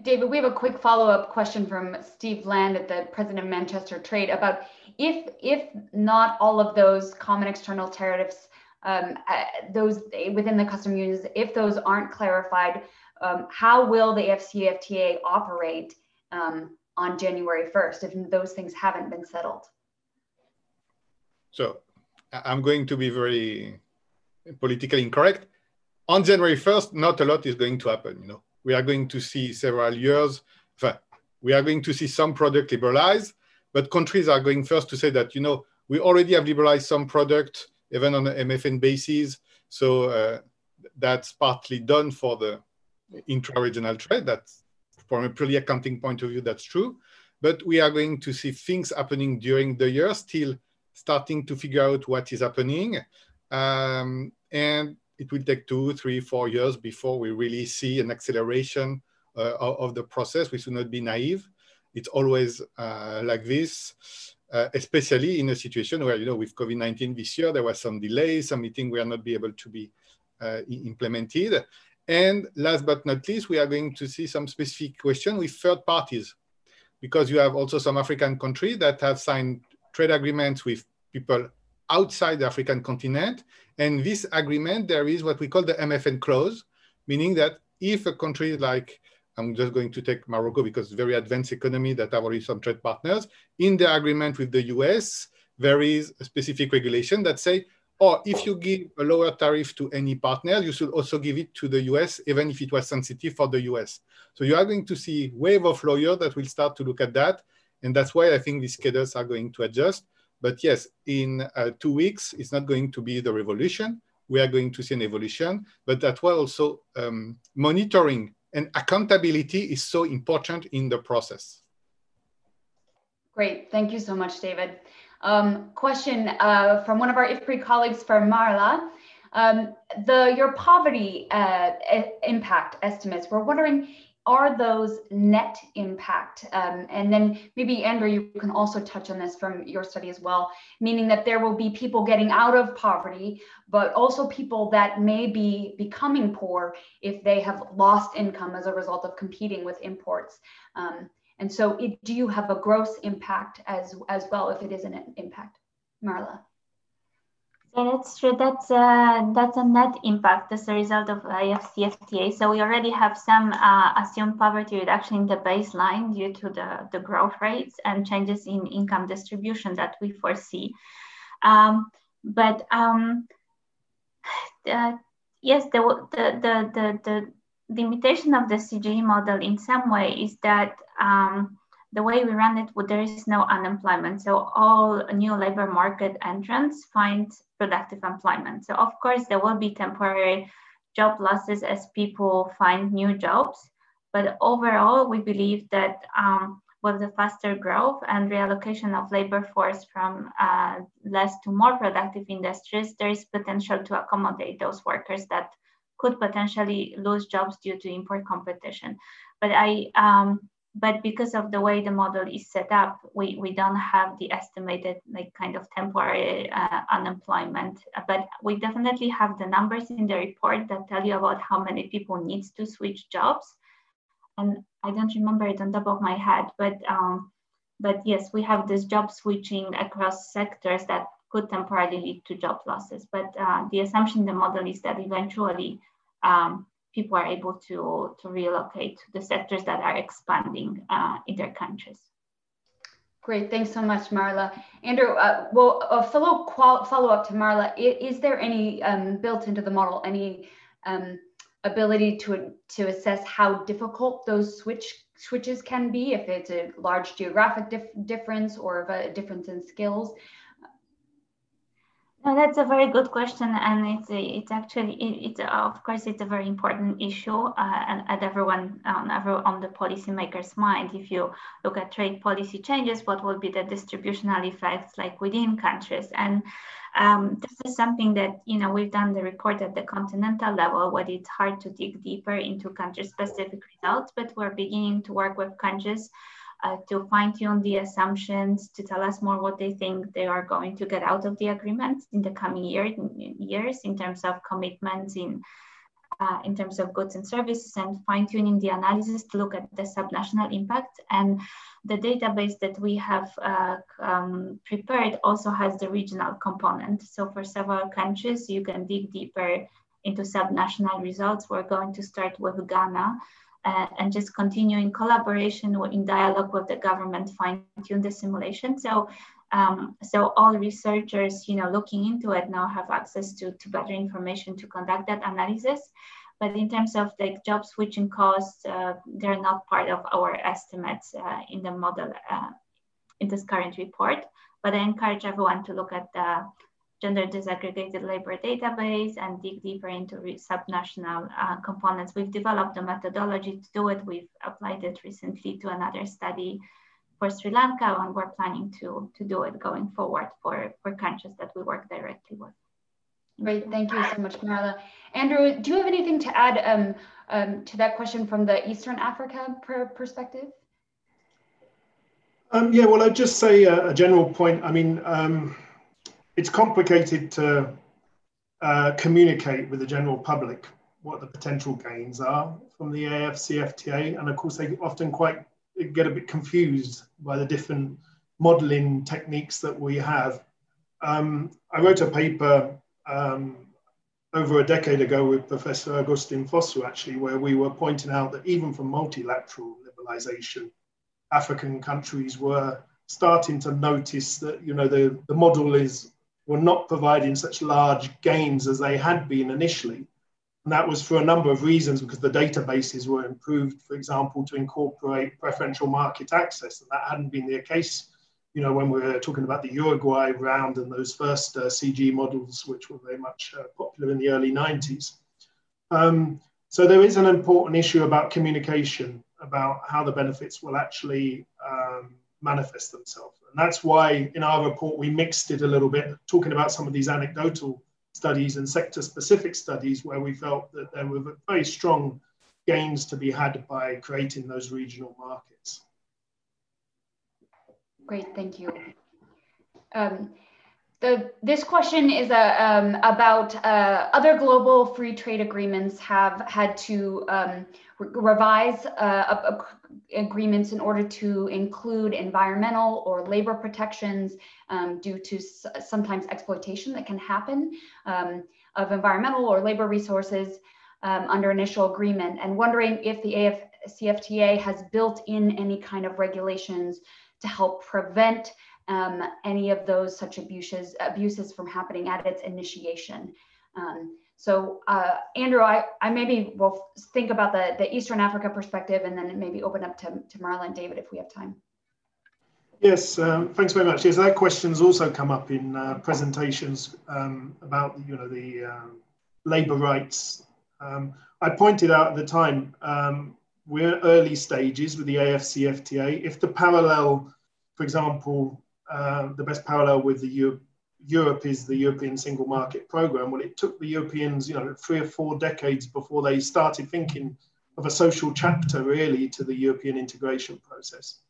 David, we have a quick follow-up question from Steve Lande at the president of Manchester Trade about if if not all of those common external tariffs um, uh, those within the custom unions, if those aren't clarified, um, how will the AFCFTA operate um, on January 1st if those things haven't been settled? So I'm going to be very politically incorrect. On January 1st, not a lot is going to happen. You know, we are going to see several years. We are going to see some product liberalized, but countries are going first to say that you know we already have liberalized some product even on an MFN basis. So uh, that's partly done for the intra-regional trade. That's from a purely accounting point of view, that's true. But we are going to see things happening during the year, still starting to figure out what is happening. Um, and it will take two, three, four years before we really see an acceleration uh, of the process. We should not be naive. It's always uh, like this, uh, especially in a situation where, you know, with COVID-19 this year, there was some delays, some meetings were not be able to be uh, implemented. And last but not least, we are going to see some specific question with third parties, because you have also some African countries that have signed trade agreements with people outside the African continent. And this agreement, there is what we call the MFN clause, meaning that if a country like, I'm just going to take Morocco because it's a very advanced economy that have already some trade partners, in the agreement with the US, there is a specific regulation that say, oh, if you give a lower tariff to any partner, you should also give it to the US, even if it was sensitive for the US. So you are going to see wave of lawyers that will start to look at that. And that's why I think these cadres are going to adjust. But yes, in uh, two weeks, it's not going to be the revolution. We are going to see an evolution, but that was also um, monitoring and accountability is so important in the process. Great, thank you so much, David. Um, question uh, from one of our IFPRI colleagues from Maryla. Um, the your poverty uh, impact estimates. We're wondering, are those net impact? Um, and then maybe Andrew, you can also touch on this from your study as well, meaning that there will be people getting out of poverty, but also people that may be becoming poor if they have lost income as a result of competing with imports. Um, and so it, do you have a gross impact as, as well if it is an impact? Maryla. Yeah, that's true. That's uh, that's a net impact as a result of AfCFTA. So we already have some uh, assumed poverty reduction in the baseline due to the, the growth rates and changes in income distribution that we foresee. Um, but um, uh, yes, the, the, the, the, the limitation of the CGE model in some way is that um, the way we run it, there is no unemployment. So all new labor market entrants find productive employment. So of course there will be temporary job losses as people find new jobs. But overall, we believe that um, with the faster growth and reallocation of labor force from uh, less to more productive industries, there is potential to accommodate those workers that could potentially lose jobs due to import competition. But I, um, but because of the way the model is set up, we, we don't have the estimated like kind of temporary uh, unemployment. But we definitely have the numbers in the report that tell you about how many people needs to switch jobs. And I don't remember it on top of my head, but um, but yes, we have this job switching across sectors that could temporarily lead to job losses. But uh, the assumption the model is that eventually um, people are able to, to relocate to the sectors that are expanding uh, in their countries. Great, thanks so much, Maryla. Andrew, uh, well, a follow, follow up to Maryla, is, there any um, built into the model, any um, ability to, to assess how difficult those switch switches can be, if it's a large geographic dif difference or a difference in skills? No, that's a very good question, and it's it's actually it, it's of course it's a very important issue uh, at everyone on every, on the policymakers' mind. If you look at trade policy changes, what will be the distributional effects like within countries? And um, this is something that you know we've done the report at the continental level, but it's hard to dig deeper into country-specific results. But we're beginning to work with countries uh, to fine tune the assumptions, to tell us more what they think they are going to get out of the agreement in the coming year, years in terms of commitments in uh, in terms of goods and services and fine tuning the analysis to look at the subnational impact. And the database that we have uh, um, prepared also has the regional component. So for several countries, you can dig deeper into subnational results. We're going to start with Ghana uh, and just continue in collaboration or in dialogue with the government, fine tune the simulation. So, um, so all researchers, you know, looking into it now have access to, to better information to conduct that analysis. But in terms of like job switching costs, uh, they're not part of our estimates uh, in the model uh, in this current report. But I encourage everyone to look at the gender disaggregated labor database and dig deeper into subnational uh, components. We've developed a methodology to do it. We've applied it recently to another study for Sri Lanka, and we're planning to, to do it going forward for, for countries that we work directly with. Great, thank you so much, Maryla. Andrew, do you have anything to add um, um, to that question from the Eastern Africa per perspective? Um, yeah, well, I'd just say a, a general point. I mean, um, it's complicated to uh, communicate with the general public what the potential gains are from the AFCFTA. And of course, they often quite get a bit confused by the different modeling techniques that we have. Um, I wrote a paper um, over a decade ago with Professor Augustin Fosu, actually, where we were pointing out that even from multilateral liberalization, African countries were starting to notice that, you know, the, the model is were not providing such large gains as they had been initially. And that was for a number of reasons because the databases were improved, for example, to incorporate preferential market access. And that hadn't been the case, you know, when we were talking about the Uruguay round and those first uh, CG models, which were very much uh, popular in the early 90s. Um, so there is an important issue about communication, about how the benefits will actually um, manifest themselves. And that's why in our report, we mixed it a little bit, talking about some of these anecdotal studies and sector specific studies where we felt that there were very strong gains to be had by creating those regional markets. Great, thank you. Um, the, this question is uh, um, about uh, other global free trade agreements have had to um, re revise uh, agreements in order to include environmental or labor protections um, due to sometimes exploitation that can happen um, of environmental or labor resources um, under initial agreement. And wondering if the AFCFTA has built in any kind of regulations to help prevent um, any of those such abuses abuses from happening at its initiation. Um, so uh, Andrew, I, I maybe will think about the, the Eastern Africa perspective and then maybe open up to, to Maryla and David if we have time. Yes, um, thanks very much. Yes, that question's also come up in uh, presentations um, about you know the um, labour rights. Um, I pointed out at the time um, we're in early stages with the AFCFTA. If the parallel, for example, uh, the best parallel with the Euro Europe is the European Single Market Program. Well, it took the Europeans, you know, three or four decades before they started thinking of a social chapter really to the European integration process.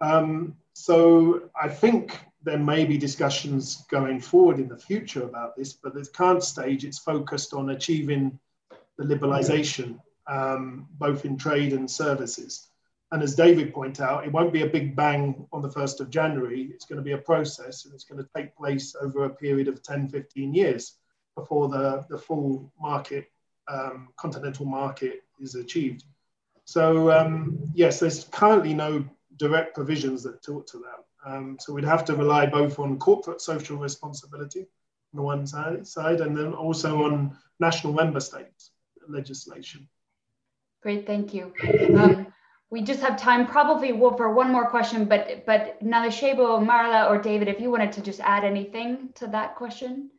Um, so I think there may be discussions going forward in the future about this, but at the current stage, it's focused on achieving the liberalization, um, both in trade and services. And as David pointed out, it won't be a big bang on the 1st of January. It's going to be a process and it's going to take place over a period of 10, 15 years before the, the full market, um, continental market is achieved. So um, yes, there's currently no direct provisions that talk to that. Um, so we'd have to rely both on corporate social responsibility on the one side, and then also on national member states legislation. Great, thank you. Um, we just have time probably for one more question, but but Nalishebo, Maryla, or David, if you wanted to just add anything to that question.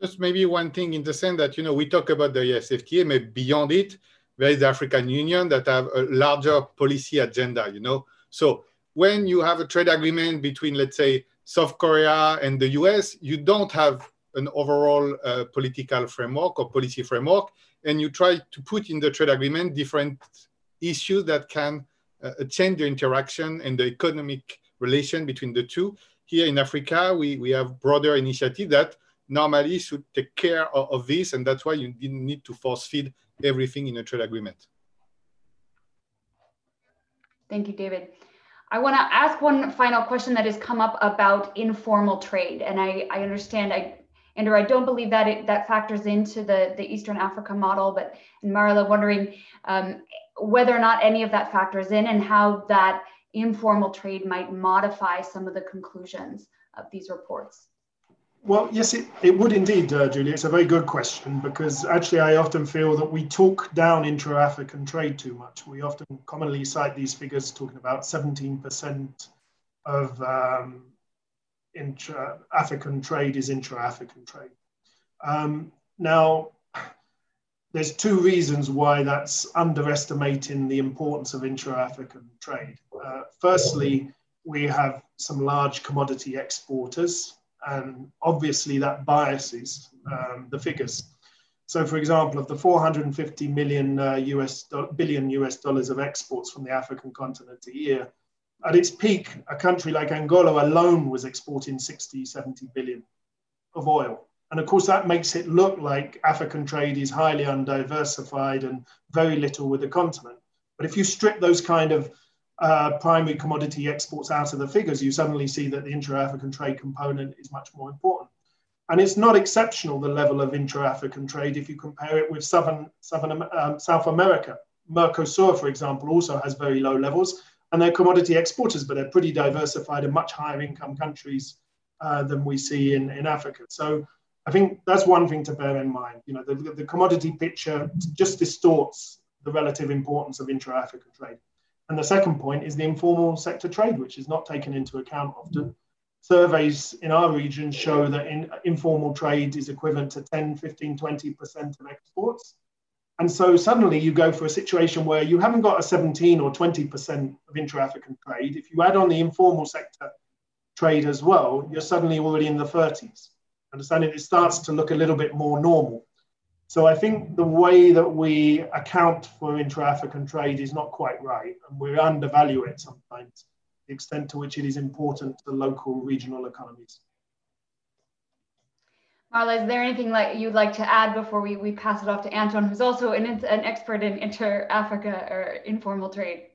Just maybe one thing in the sense that, you know, we talk about the AFCFTA, but beyond it, there is the African Union that have a larger policy agenda, you know. So when you have a trade agreement between, let's say, South Korea and the US, you don't have an overall uh, political framework or policy framework, and you try to put in the trade agreement different issues that can uh, change the interaction and the economic relation between the two. Here in Africa, we, we have broader initiative that normally should take care of, of this, and that's why you didn't need to force feed everything in a trade agreement. Thank you, David. I want to ask one final question that has come up about informal trade, and I, I understand I Andrew, I don't believe that it, that factors into the, the Eastern Africa model, but Maryla wondering um, whether or not any of that factors in and how that informal trade might modify some of the conclusions of these reports. Well, yes, it, it would indeed, uh, Julia. It's a very good question because actually I often feel that we talk down intra-African trade too much. We often commonly cite these figures talking about 17% of um, intra-African trade is intra-African trade. Um, now, there's two reasons why that's underestimating the importance of intra-African trade. Uh, firstly, we have some large commodity exporters, and obviously that biases um, the figures. So, for example, of the 450 million uh, US billion US dollars of exports from the African continent a year, at its peak, a country like Angola alone was exporting 60, 70 billion of oil. And of course, that makes it look like African trade is highly undiversified and very little with the continent. But if you strip those kind of uh, primary commodity exports out of the figures, you suddenly see that the intra-African trade component is much more important. And it's not exceptional, the level of intra-African trade, if you compare it with Southern, Southern um, South America. Mercosur, for example, also has very low levels, and they're commodity exporters, but they're pretty diversified and much higher income countries uh, than we see in, in Africa. So I think that's one thing to bear in mind. You know, the, the commodity picture just distorts the relative importance of intra-African trade. And the second point is the informal sector trade, which is not taken into account often. Surveys in our region show that in, informal trade is equivalent to 10, 15, 20% of exports. And so suddenly you go for a situation where you haven't got a 17 or 20% of intra-African trade. If you add on the informal sector trade as well, you're suddenly already in the 30s. Understanding it starts to look a little bit more normal. So I think the way that we account for intra-African trade is not quite right, and we undervalue it sometimes, the extent to which it is important to local regional economies. Maryla, is there anything like you'd like to add before we, we pass it off to Anton, who's also an, an expert in inter-Africa or informal trade?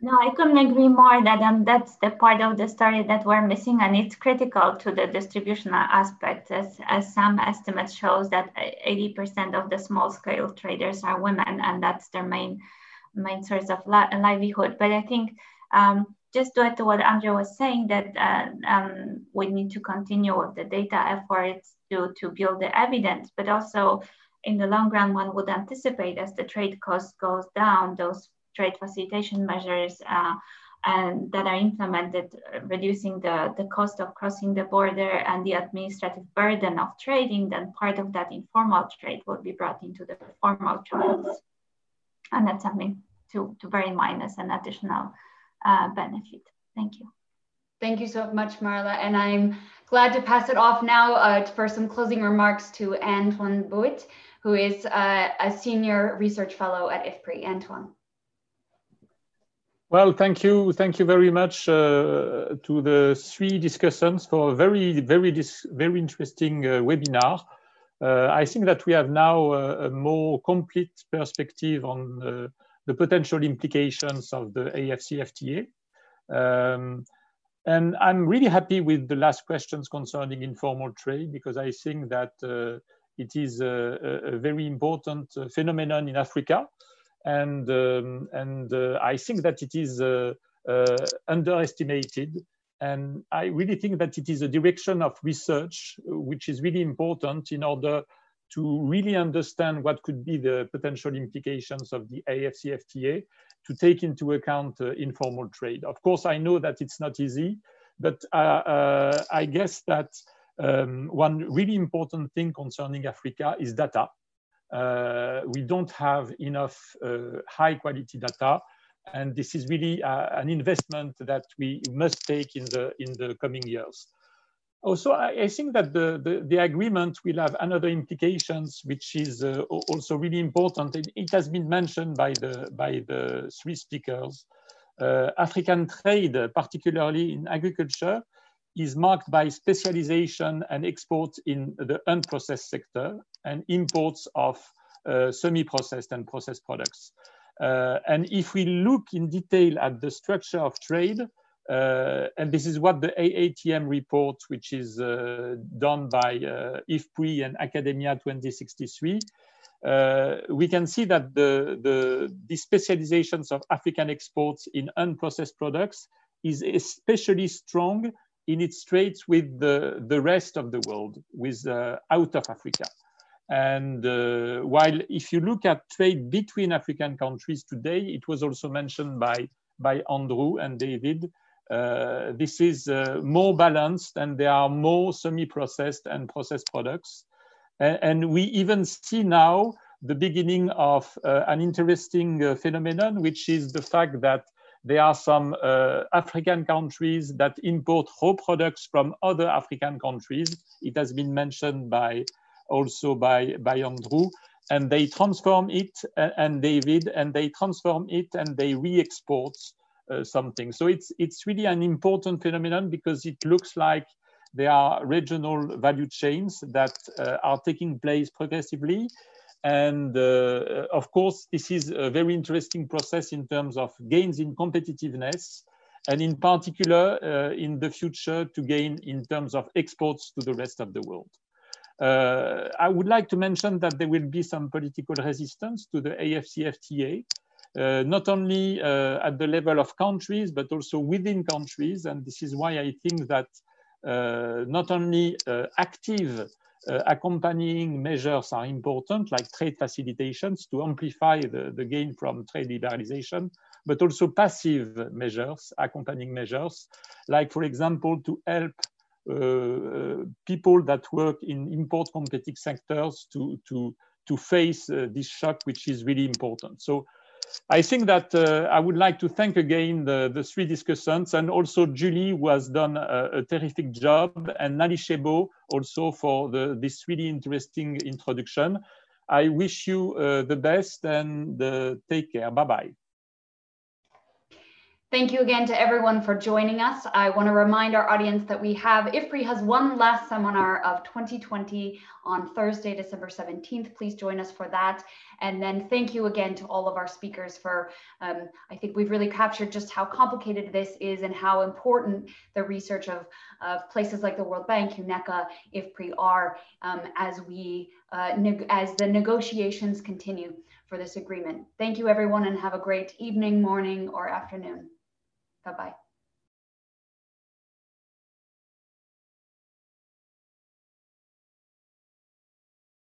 No, I couldn't agree more that um, that's the part of the story that we're missing, and it's critical to the distributional aspect, as, as some estimates shows that 80% of the small-scale traders are women, and that's their main main source of li livelihood. But I think um, just to add to what Andrew was saying, that uh, um, we need to continue with the data efforts to, to build the evidence, but also in the long run, one would anticipate as the trade cost goes down, those trade facilitation measures uh, and that are implemented, reducing the, the cost of crossing the border and the administrative burden of trading, then part of that informal trade will be brought into the formal channels. And that's something to, to bear in mind as an additional uh, benefit. Thank you. Thank you so much, Maryla. And I'm glad to pass it off now uh, for some closing remarks to Antoine Bouet, who is uh, a senior research fellow at IFPRI. Antoine. Well, thank you. Thank you very much uh, to the three discussants for a very, very, very interesting uh, webinar. Uh, I think that we have now a, a more complete perspective on uh, the potential implications of the AFCFTA. Um, and I'm really happy with the last questions concerning informal trade because I think that uh, it is a, a very important uh, phenomenon in Africa and um, and uh, I think that it is uh, uh, underestimated. And I really think that it is a direction of research which is really important in order to really understand what could be the potential implications of the AFCFTA to take into account uh, informal trade. Of course, I know that it's not easy, but uh, uh, I guess that um, one really important thing concerning Africa is data we don't have enough uh, high quality data. And this is really uh, an investment that we must take in the, in the coming years. Also, I, I think that the, the, the, agreement will have another implications, which is uh, also really important. It, it, has been mentioned by the, by the three speakers. Uh, African trade, particularly in agriculture, is marked by specialization and export in the unprocessed sector and imports of uh, semi-processed and processed products. Uh, and if we look in detail at the structure of trade, uh, and this is what the AATM report, which is uh, done by uh, IFPRI and AKADEMIYA2063, uh, we can see that the, the, the specializations of African exports in unprocessed products is especially strong in its trades with the, the rest of the world, with uh, out of Africa. And uh, while if you look at trade between African countries today, it was also mentioned by, by Andrew and David, uh, this is uh, more balanced and there are more semi-processed and processed products. And, and, we even see now the beginning of uh, an interesting uh, phenomenon, which is the fact that there are some uh, African countries that import raw products from other African countries. It has been mentioned by also by, by Andrew. And they transform it and David, and they transform it and they re-export uh, something. So it's, it's really an important phenomenon because it looks like there are regional value chains that uh, are taking place progressively. And uh, of course, this is a very interesting process in terms of gains in competitiveness, and in particular, uh, in the future, to gain in terms of exports to the rest of the world. Uh, I would like to mention that there will be some political resistance to the AFCFTA, uh, not only uh, at the level of countries, but also within countries. And this is why I think that uh, not only uh, active uh, accompanying measures are important, like trade facilitations to amplify the, the gain from trade liberalization, but also passive measures, accompanying measures, like, for example, to help people that work in import competing sectors to, to, to face uh, this shock, which is really important. So I think that uh, I would like to thank again the, the three discussants and also Julie who has done a, a terrific job and Nalishebo also for the, this really interesting introduction. I wish you uh, the best and uh, take care. Bye-bye. Thank you again to everyone for joining us. I want to remind our audience that we have, IFPRI has one last seminar of 2020 on Thursday, December 17th. Please join us for that. And then thank you again to all of our speakers for, um, I think we've really captured just how complicated this is and how important the research of, of places like the World Bank, UNECA, IFPRI are um, as we, uh, as the negotiations continue for this agreement. Thank you everyone and have a great evening, morning, or afternoon. Bye bye.